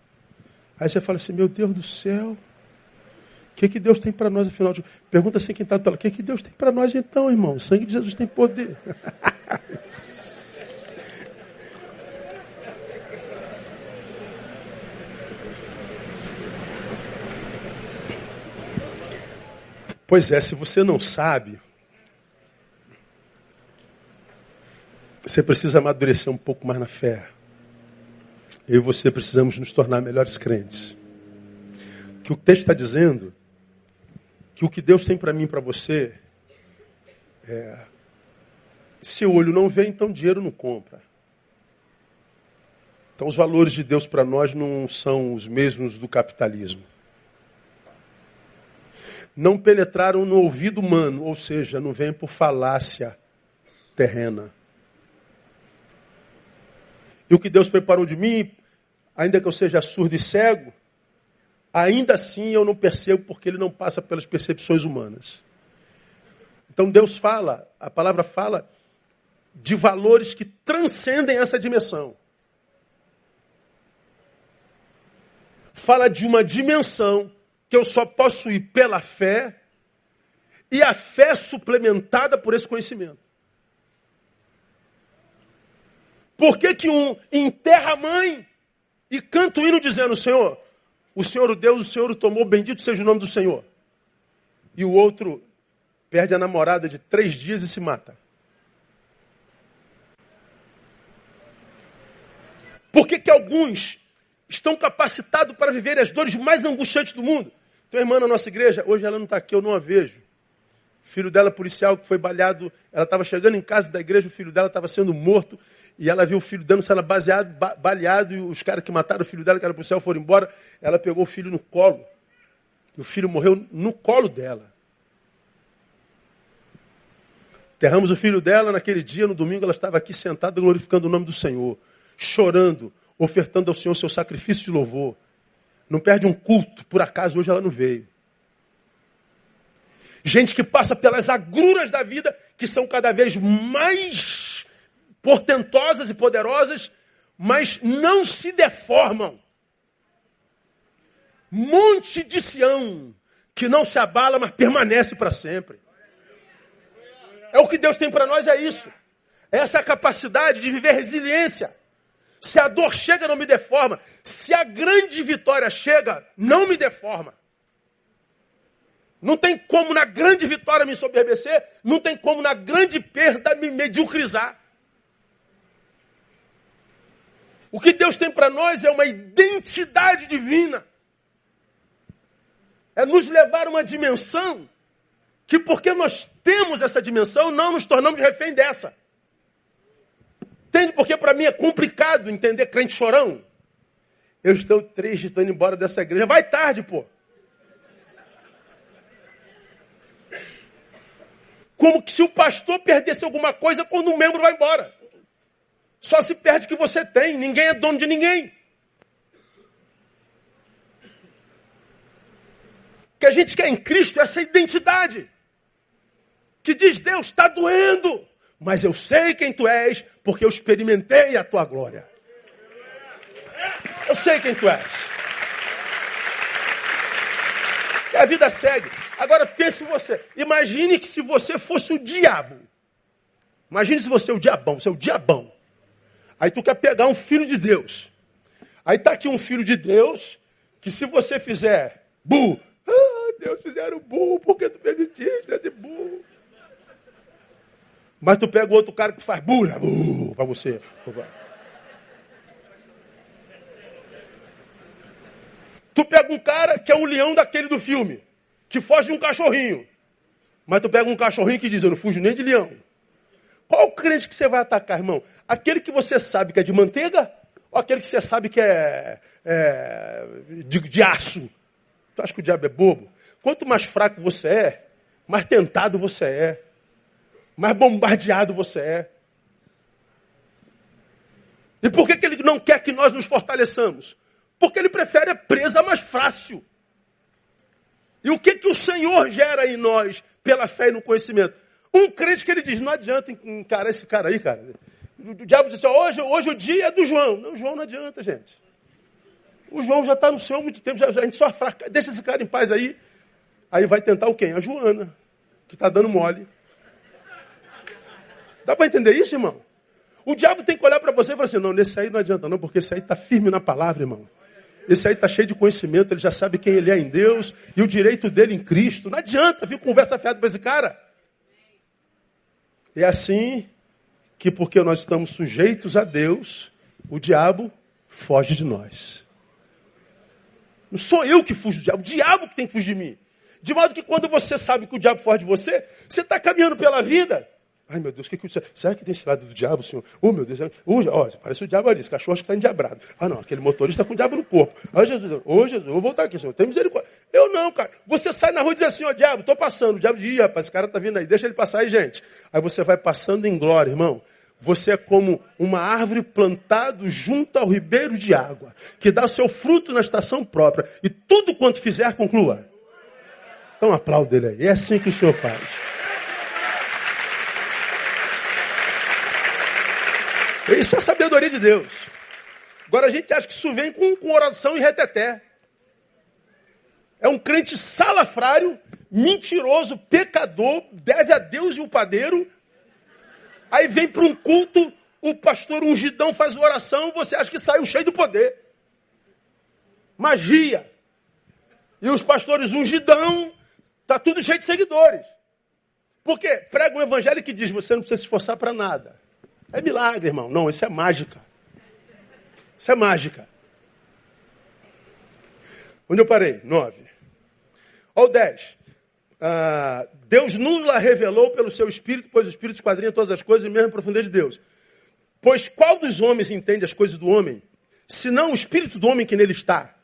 Aí você fala assim, meu Deus do céu, o que, que Deus tem para nós, afinal de Pergunta assim quem está do o que, que Deus tem para nós então, irmão? O sangue de Jesus tem poder. pois é, se você não sabe, Você precisa amadurecer um pouco mais na fé. Eu e você precisamos nos tornar melhores crentes. Que o texto está dizendo que o que Deus tem para mim e para você é. Se o olho não vê, então dinheiro não compra. Então os valores de Deus para nós não são os mesmos do capitalismo. Não penetraram no ouvido humano, ou seja, não vem por falácia terrena. E o que Deus preparou de mim, ainda que eu seja surdo e cego, ainda assim eu não percebo porque ele não passa pelas percepções humanas. Então Deus fala, a palavra fala de valores que transcendem essa dimensão. Fala de uma dimensão que eu só posso ir pela fé e a fé suplementada por esse conhecimento. Por que, que um enterra a mãe e canta o hino dizendo, Senhor, o Senhor o Deus, o Senhor o tomou, bendito seja o nome do Senhor. E o outro perde a namorada de três dias e se mata. Por que, que alguns estão capacitados para viver as dores mais angustiantes do mundo? Tua irmã na nossa igreja, hoje ela não está aqui, eu não a vejo. Filho dela, policial, que foi baleado, ela estava chegando em casa da igreja, o filho dela estava sendo morto e ela viu o filho dando ela baseado, baleado, e os caras que mataram o filho dela, que era policial, foram embora. Ela pegou o filho no colo. E o filho morreu no colo dela. Enterramos o filho dela naquele dia, no domingo, ela estava aqui sentada glorificando o nome do Senhor, chorando, ofertando ao Senhor seu sacrifício de louvor. Não perde um culto, por acaso hoje ela não veio. Gente que passa pelas agruras da vida, que são cada vez mais portentosas e poderosas, mas não se deformam. Monte de Sião, que não se abala, mas permanece para sempre. É o que Deus tem para nós, é isso. É essa capacidade de viver resiliência. Se a dor chega, não me deforma. Se a grande vitória chega, não me deforma. Não tem como na grande vitória me soberbecer, não tem como na grande perda me mediocrizar. O que Deus tem para nós é uma identidade divina. É nos levar a uma dimensão que, porque nós temos essa dimensão, não nos tornamos refém dessa. Entende? Porque para mim é complicado entender crente chorão. Eu estou triste, estou indo embora dessa igreja. Vai tarde, pô. Como que se o pastor perdesse alguma coisa quando um membro vai embora. Só se perde o que você tem. Ninguém é dono de ninguém. O que a gente quer em Cristo é essa identidade. Que diz, Deus, está doendo. Mas eu sei quem tu és, porque eu experimentei a tua glória. Eu sei quem tu és. E a vida segue. Agora pense você. Imagine que se você fosse o diabo. Imagine se você é o diabão, você é o diabão. Aí tu quer pegar um filho de Deus. Aí tá aqui um filho de Deus que se você fizer bu, ah, Deus fizeram bu, por que tu permitiste fazer bu? Mas tu pega o outro cara que faz bu, né? bu para você. Tu pega um cara que é um leão daquele do filme, que foge de um cachorrinho. Mas tu pega um cachorrinho que diz, eu não fujo nem de leão. Qual crente que você vai atacar, irmão? Aquele que você sabe que é de manteiga? Ou aquele que você sabe que é, é de, de aço? Tu acha que o diabo é bobo? Quanto mais fraco você é, mais tentado você é, mais bombardeado você é. E por que, que ele não quer que nós nos fortaleçamos? Porque ele prefere a presa mais fácil. E o que, que o Senhor gera em nós pela fé e no conhecimento? Um crente que ele diz, não adianta encarar esse cara aí, cara. O diabo diz assim, hoje, hoje o dia é do João. Não, João não adianta, gente. O João já está no céu há muito tempo, já, já, a gente só fraca, deixa esse cara em paz aí. Aí vai tentar o quem? A Joana, que está dando mole. Dá para entender isso, irmão? O diabo tem que olhar para você e falar assim, não, nesse aí não adianta não, porque esse aí está firme na palavra, irmão. Esse aí está cheio de conhecimento, ele já sabe quem ele é em Deus e o direito dele em Cristo. Não adianta vir conversa fiada para esse cara. É assim que, porque nós estamos sujeitos a Deus, o diabo foge de nós. Não sou eu que fujo do diabo, o diabo que tem que fugir de mim. De modo que quando você sabe que o diabo foge de você, você está caminhando pela vida Ai, meu Deus, que que será que tem lado do diabo, senhor? Oh, meu Deus, oh, ó, parece o diabo ali, esse cachorro que está endiabrado. Ah, não, aquele motorista com o diabo no corpo. Ah, Jesus, ô oh, Jesus, vou voltar aqui, senhor, tem misericórdia. Eu não, cara. Você sai na rua e diz assim, ó, oh, diabo, estou passando. O diabo diz, rapaz, esse cara está vindo aí, deixa ele passar aí, gente. Aí você vai passando em glória, irmão. Você é como uma árvore plantada junto ao ribeiro de água, que dá seu fruto na estação própria. E tudo quanto fizer, conclua. Então aplaude ele aí. É assim que o Senhor faz. Isso é sabedoria de Deus. Agora a gente acha que isso vem com, com oração e reteté. É um crente salafrário, mentiroso, pecador, deve a Deus e o padeiro. Aí vem para um culto, o pastor ungidão faz oração, você acha que saiu cheio do poder. Magia. E os pastores ungidão, tá tudo cheio de seguidores. Porque prega um evangelho que diz, você não precisa se esforçar para nada. É milagre, irmão. Não, isso é mágica. Isso é mágica. Onde eu parei? Nove. Ou dez. Ah, Deus nos revelou pelo seu Espírito, pois o Espírito esquadrinha todas as coisas mesmo a profundidade de Deus. Pois qual dos homens entende as coisas do homem, senão o Espírito do homem que nele está?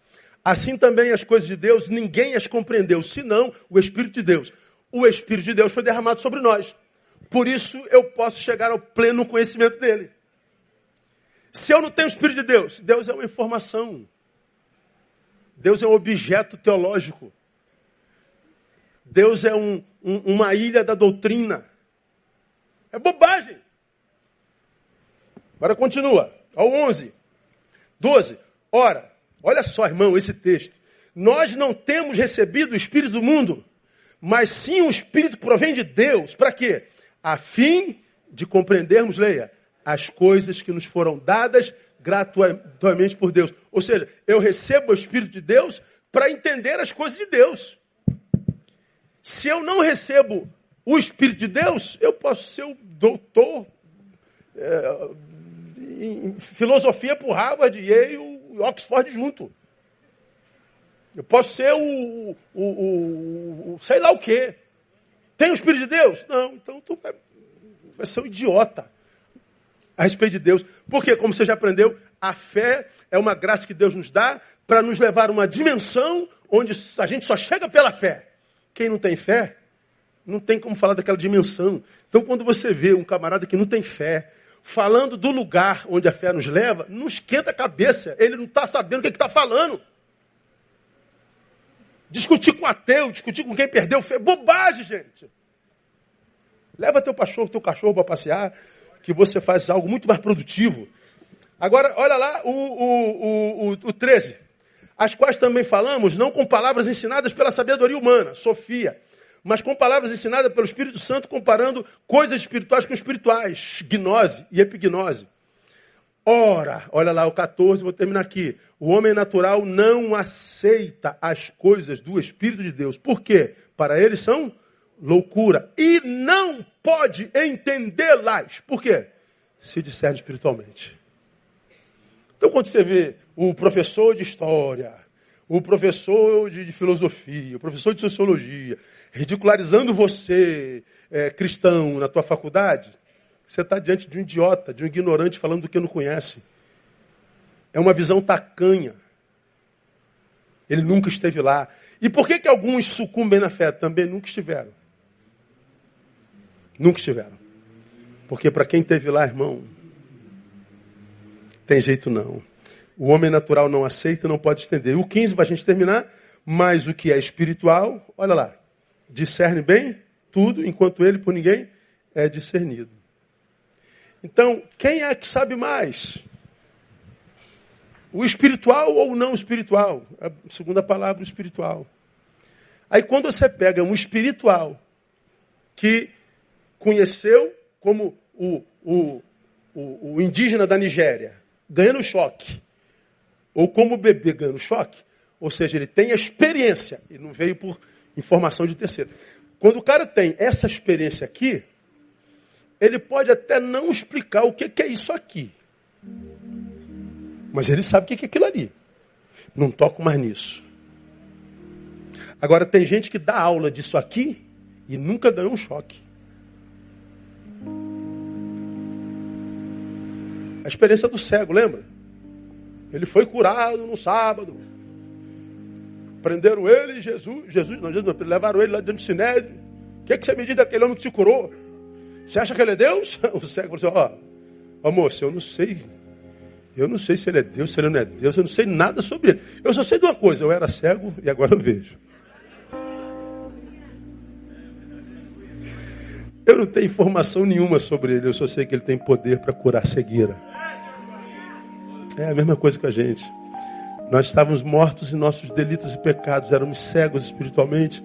Assim também as coisas de Deus, ninguém as compreendeu, senão o Espírito de Deus. O Espírito de Deus foi derramado sobre nós. Por isso eu posso chegar ao pleno conhecimento dele. Se eu não tenho o Espírito de Deus, Deus é uma informação. Deus é um objeto teológico. Deus é um, um, uma ilha da doutrina. É bobagem. Agora continua. Ao 11. 12. Ora, olha só, irmão, esse texto. Nós não temos recebido o Espírito do mundo, mas sim o Espírito que provém de Deus. Para quê? A fim de compreendermos, leia, as coisas que nos foram dadas gratuitamente por Deus. Ou seja, eu recebo o Espírito de Deus para entender as coisas de Deus. Se eu não recebo o Espírito de Deus, eu posso ser o doutor é, em filosofia por Harvard, Yale e Oxford junto. Eu posso ser o, o, o, o sei lá o quê. Tem o Espírito de Deus? Não, então tu vai, vai ser um idiota a respeito de Deus. Porque, como você já aprendeu, a fé é uma graça que Deus nos dá para nos levar a uma dimensão onde a gente só chega pela fé. Quem não tem fé, não tem como falar daquela dimensão. Então, quando você vê um camarada que não tem fé, falando do lugar onde a fé nos leva, não esquenta a cabeça. Ele não está sabendo o que está falando. Discutir com ateu, discutir com quem perdeu fé. Bobagem, gente. Leva teu cachorro, teu cachorro para passear, que você faz algo muito mais produtivo. Agora, olha lá o, o, o, o 13. As quais também falamos, não com palavras ensinadas pela sabedoria humana, Sofia, mas com palavras ensinadas pelo Espírito Santo, comparando coisas espirituais com espirituais, gnose e epignose. Ora, olha lá o 14, vou terminar aqui. O homem natural não aceita as coisas do Espírito de Deus. Por quê? Para eles são loucura. E não pode entendê-las. Por quê? Se discerne espiritualmente. Então, quando você vê o professor de história, o professor de, de filosofia, o professor de sociologia, ridicularizando você, é, cristão, na tua faculdade, você está diante de um idiota, de um ignorante falando do que não conhece. É uma visão tacanha. Ele nunca esteve lá. E por que, que alguns sucumbem na fé? Também nunca estiveram. Nunca estiveram. Porque para quem esteve lá, irmão, tem jeito não. O homem natural não aceita, não pode estender. O 15, para a gente terminar, mas o que é espiritual, olha lá, discerne bem tudo, enquanto ele por ninguém é discernido. Então, quem é que sabe mais? O espiritual ou o não espiritual? A segunda palavra, o espiritual. Aí quando você pega um espiritual que conheceu como o, o, o, o indígena da Nigéria, ganhando choque, ou como o bebê ganhando choque, ou seja, ele tem a experiência, e não veio por informação de terceiro. Quando o cara tem essa experiência aqui, ele pode até não explicar o que é isso aqui. Mas ele sabe o que é aquilo ali. Não toco mais nisso. Agora, tem gente que dá aula disso aqui e nunca ganhou um choque. A experiência do cego, lembra? Ele foi curado no sábado. Prenderam ele, Jesus, Jesus, não, Jesus, não, levaram ele lá dentro do sinédrio. O que, é que você me diz daquele homem que te curou? Você acha que ele é Deus? O cego falou assim, ó, oh, moço, eu não sei. Eu não sei se ele é Deus, se ele não é Deus, eu não sei nada sobre ele. Eu só sei de uma coisa, eu era cego e agora eu vejo. Eu não tenho informação nenhuma sobre ele, eu só sei que ele tem poder para curar cegueira. É a mesma coisa que a gente. Nós estávamos mortos em nossos delitos e pecados, éramos cegos espiritualmente,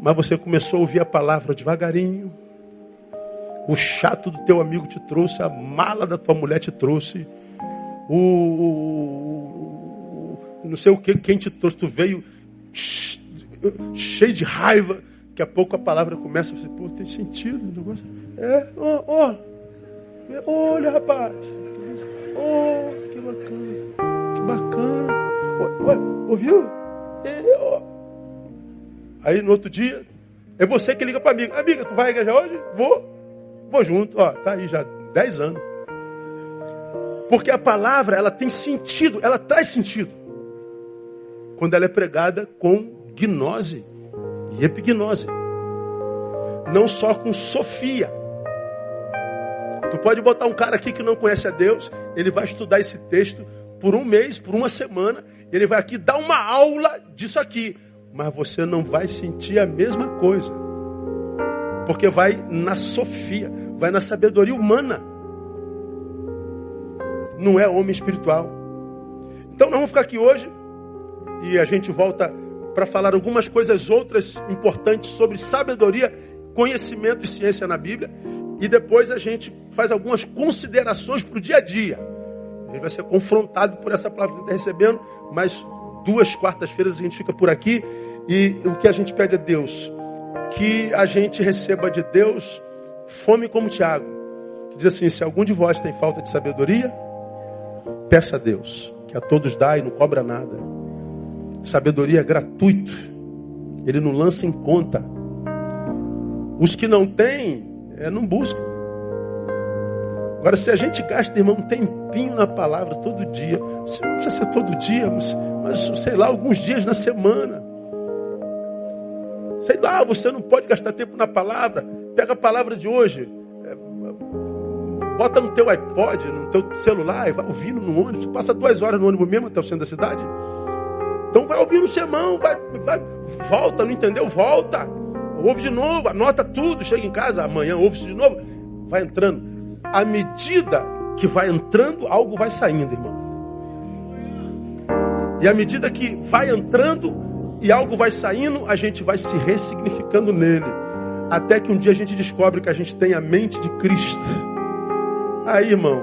mas você começou a ouvir a palavra devagarinho, o chato do teu amigo te trouxe, a mala da tua mulher te trouxe, o, o, o não sei o que, quem te trouxe, tu veio cheio de raiva. Daqui a pouco a palavra começa a dizer, pô, tem sentido o negócio. É, ó, ó. Olha, rapaz. Oh, que bacana. Que bacana. ouviu? É, ó. Aí no outro dia, é você que liga para amiga. Amiga, tu vai à igreja hoje? Vou. Vou junto, ó, tá aí já 10 anos. Porque a palavra, ela tem sentido, ela traz sentido. Quando ela é pregada com gnose e epignose. Não só com sofia. Tu pode botar um cara aqui que não conhece a Deus, ele vai estudar esse texto por um mês, por uma semana, ele vai aqui dar uma aula disso aqui, mas você não vai sentir a mesma coisa. Porque vai na sofia, vai na sabedoria humana. Não é homem espiritual. Então nós vamos ficar aqui hoje e a gente volta para falar algumas coisas outras importantes sobre sabedoria, conhecimento e ciência na Bíblia. E depois a gente faz algumas considerações para o dia a dia. A gente vai ser confrontado por essa palavra que está recebendo, mas duas quartas-feiras a gente fica por aqui. E o que a gente pede a Deus? Que a gente receba de Deus fome como Tiago, que diz assim: se algum de vós tem falta de sabedoria, peça a Deus, que a todos dá e não cobra nada. Sabedoria é gratuito, ele não lança em conta. Os que não têm, é, não buscam. Agora, se a gente gasta, irmão, um tempinho na palavra todo dia, não precisa ser todo dia, mas, mas sei lá, alguns dias na semana. Sei lá, você não pode gastar tempo na palavra. Pega a palavra de hoje. É, bota no teu iPod, no teu celular e vai ouvindo no ônibus. Passa duas horas no ônibus mesmo até o centro da cidade. Então vai ouvindo o sermão, vai, vai, volta, não entendeu? Volta. Ouve de novo, anota tudo, chega em casa, amanhã ouve de novo. Vai entrando. À medida que vai entrando, algo vai saindo, irmão. E à medida que vai entrando, e algo vai saindo, a gente vai se ressignificando nele. Até que um dia a gente descobre que a gente tem a mente de Cristo. Aí, irmão,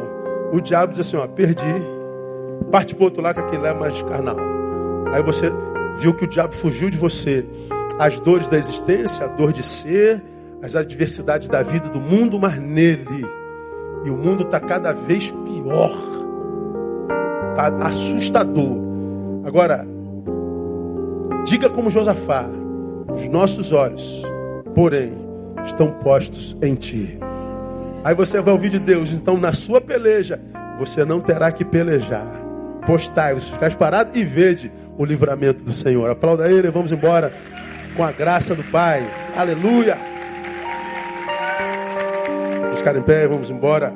o diabo diz assim: ó, perdi, parte para outro lado que aquele é mais carnal. Aí você viu que o diabo fugiu de você. As dores da existência, a dor de ser, as adversidades da vida do mundo, mas nele. E o mundo está cada vez pior. Está assustador. Agora, diga como Josafá: os nossos olhos, porém, estão postos em ti. Aí você vai ouvir de Deus, então na sua peleja, você não terá que pelejar. Postai, você ficar parado e vede o livramento do Senhor. Aplauda ele, vamos embora com a graça do Pai. Aleluia! Vamos ficar em pé, vamos embora.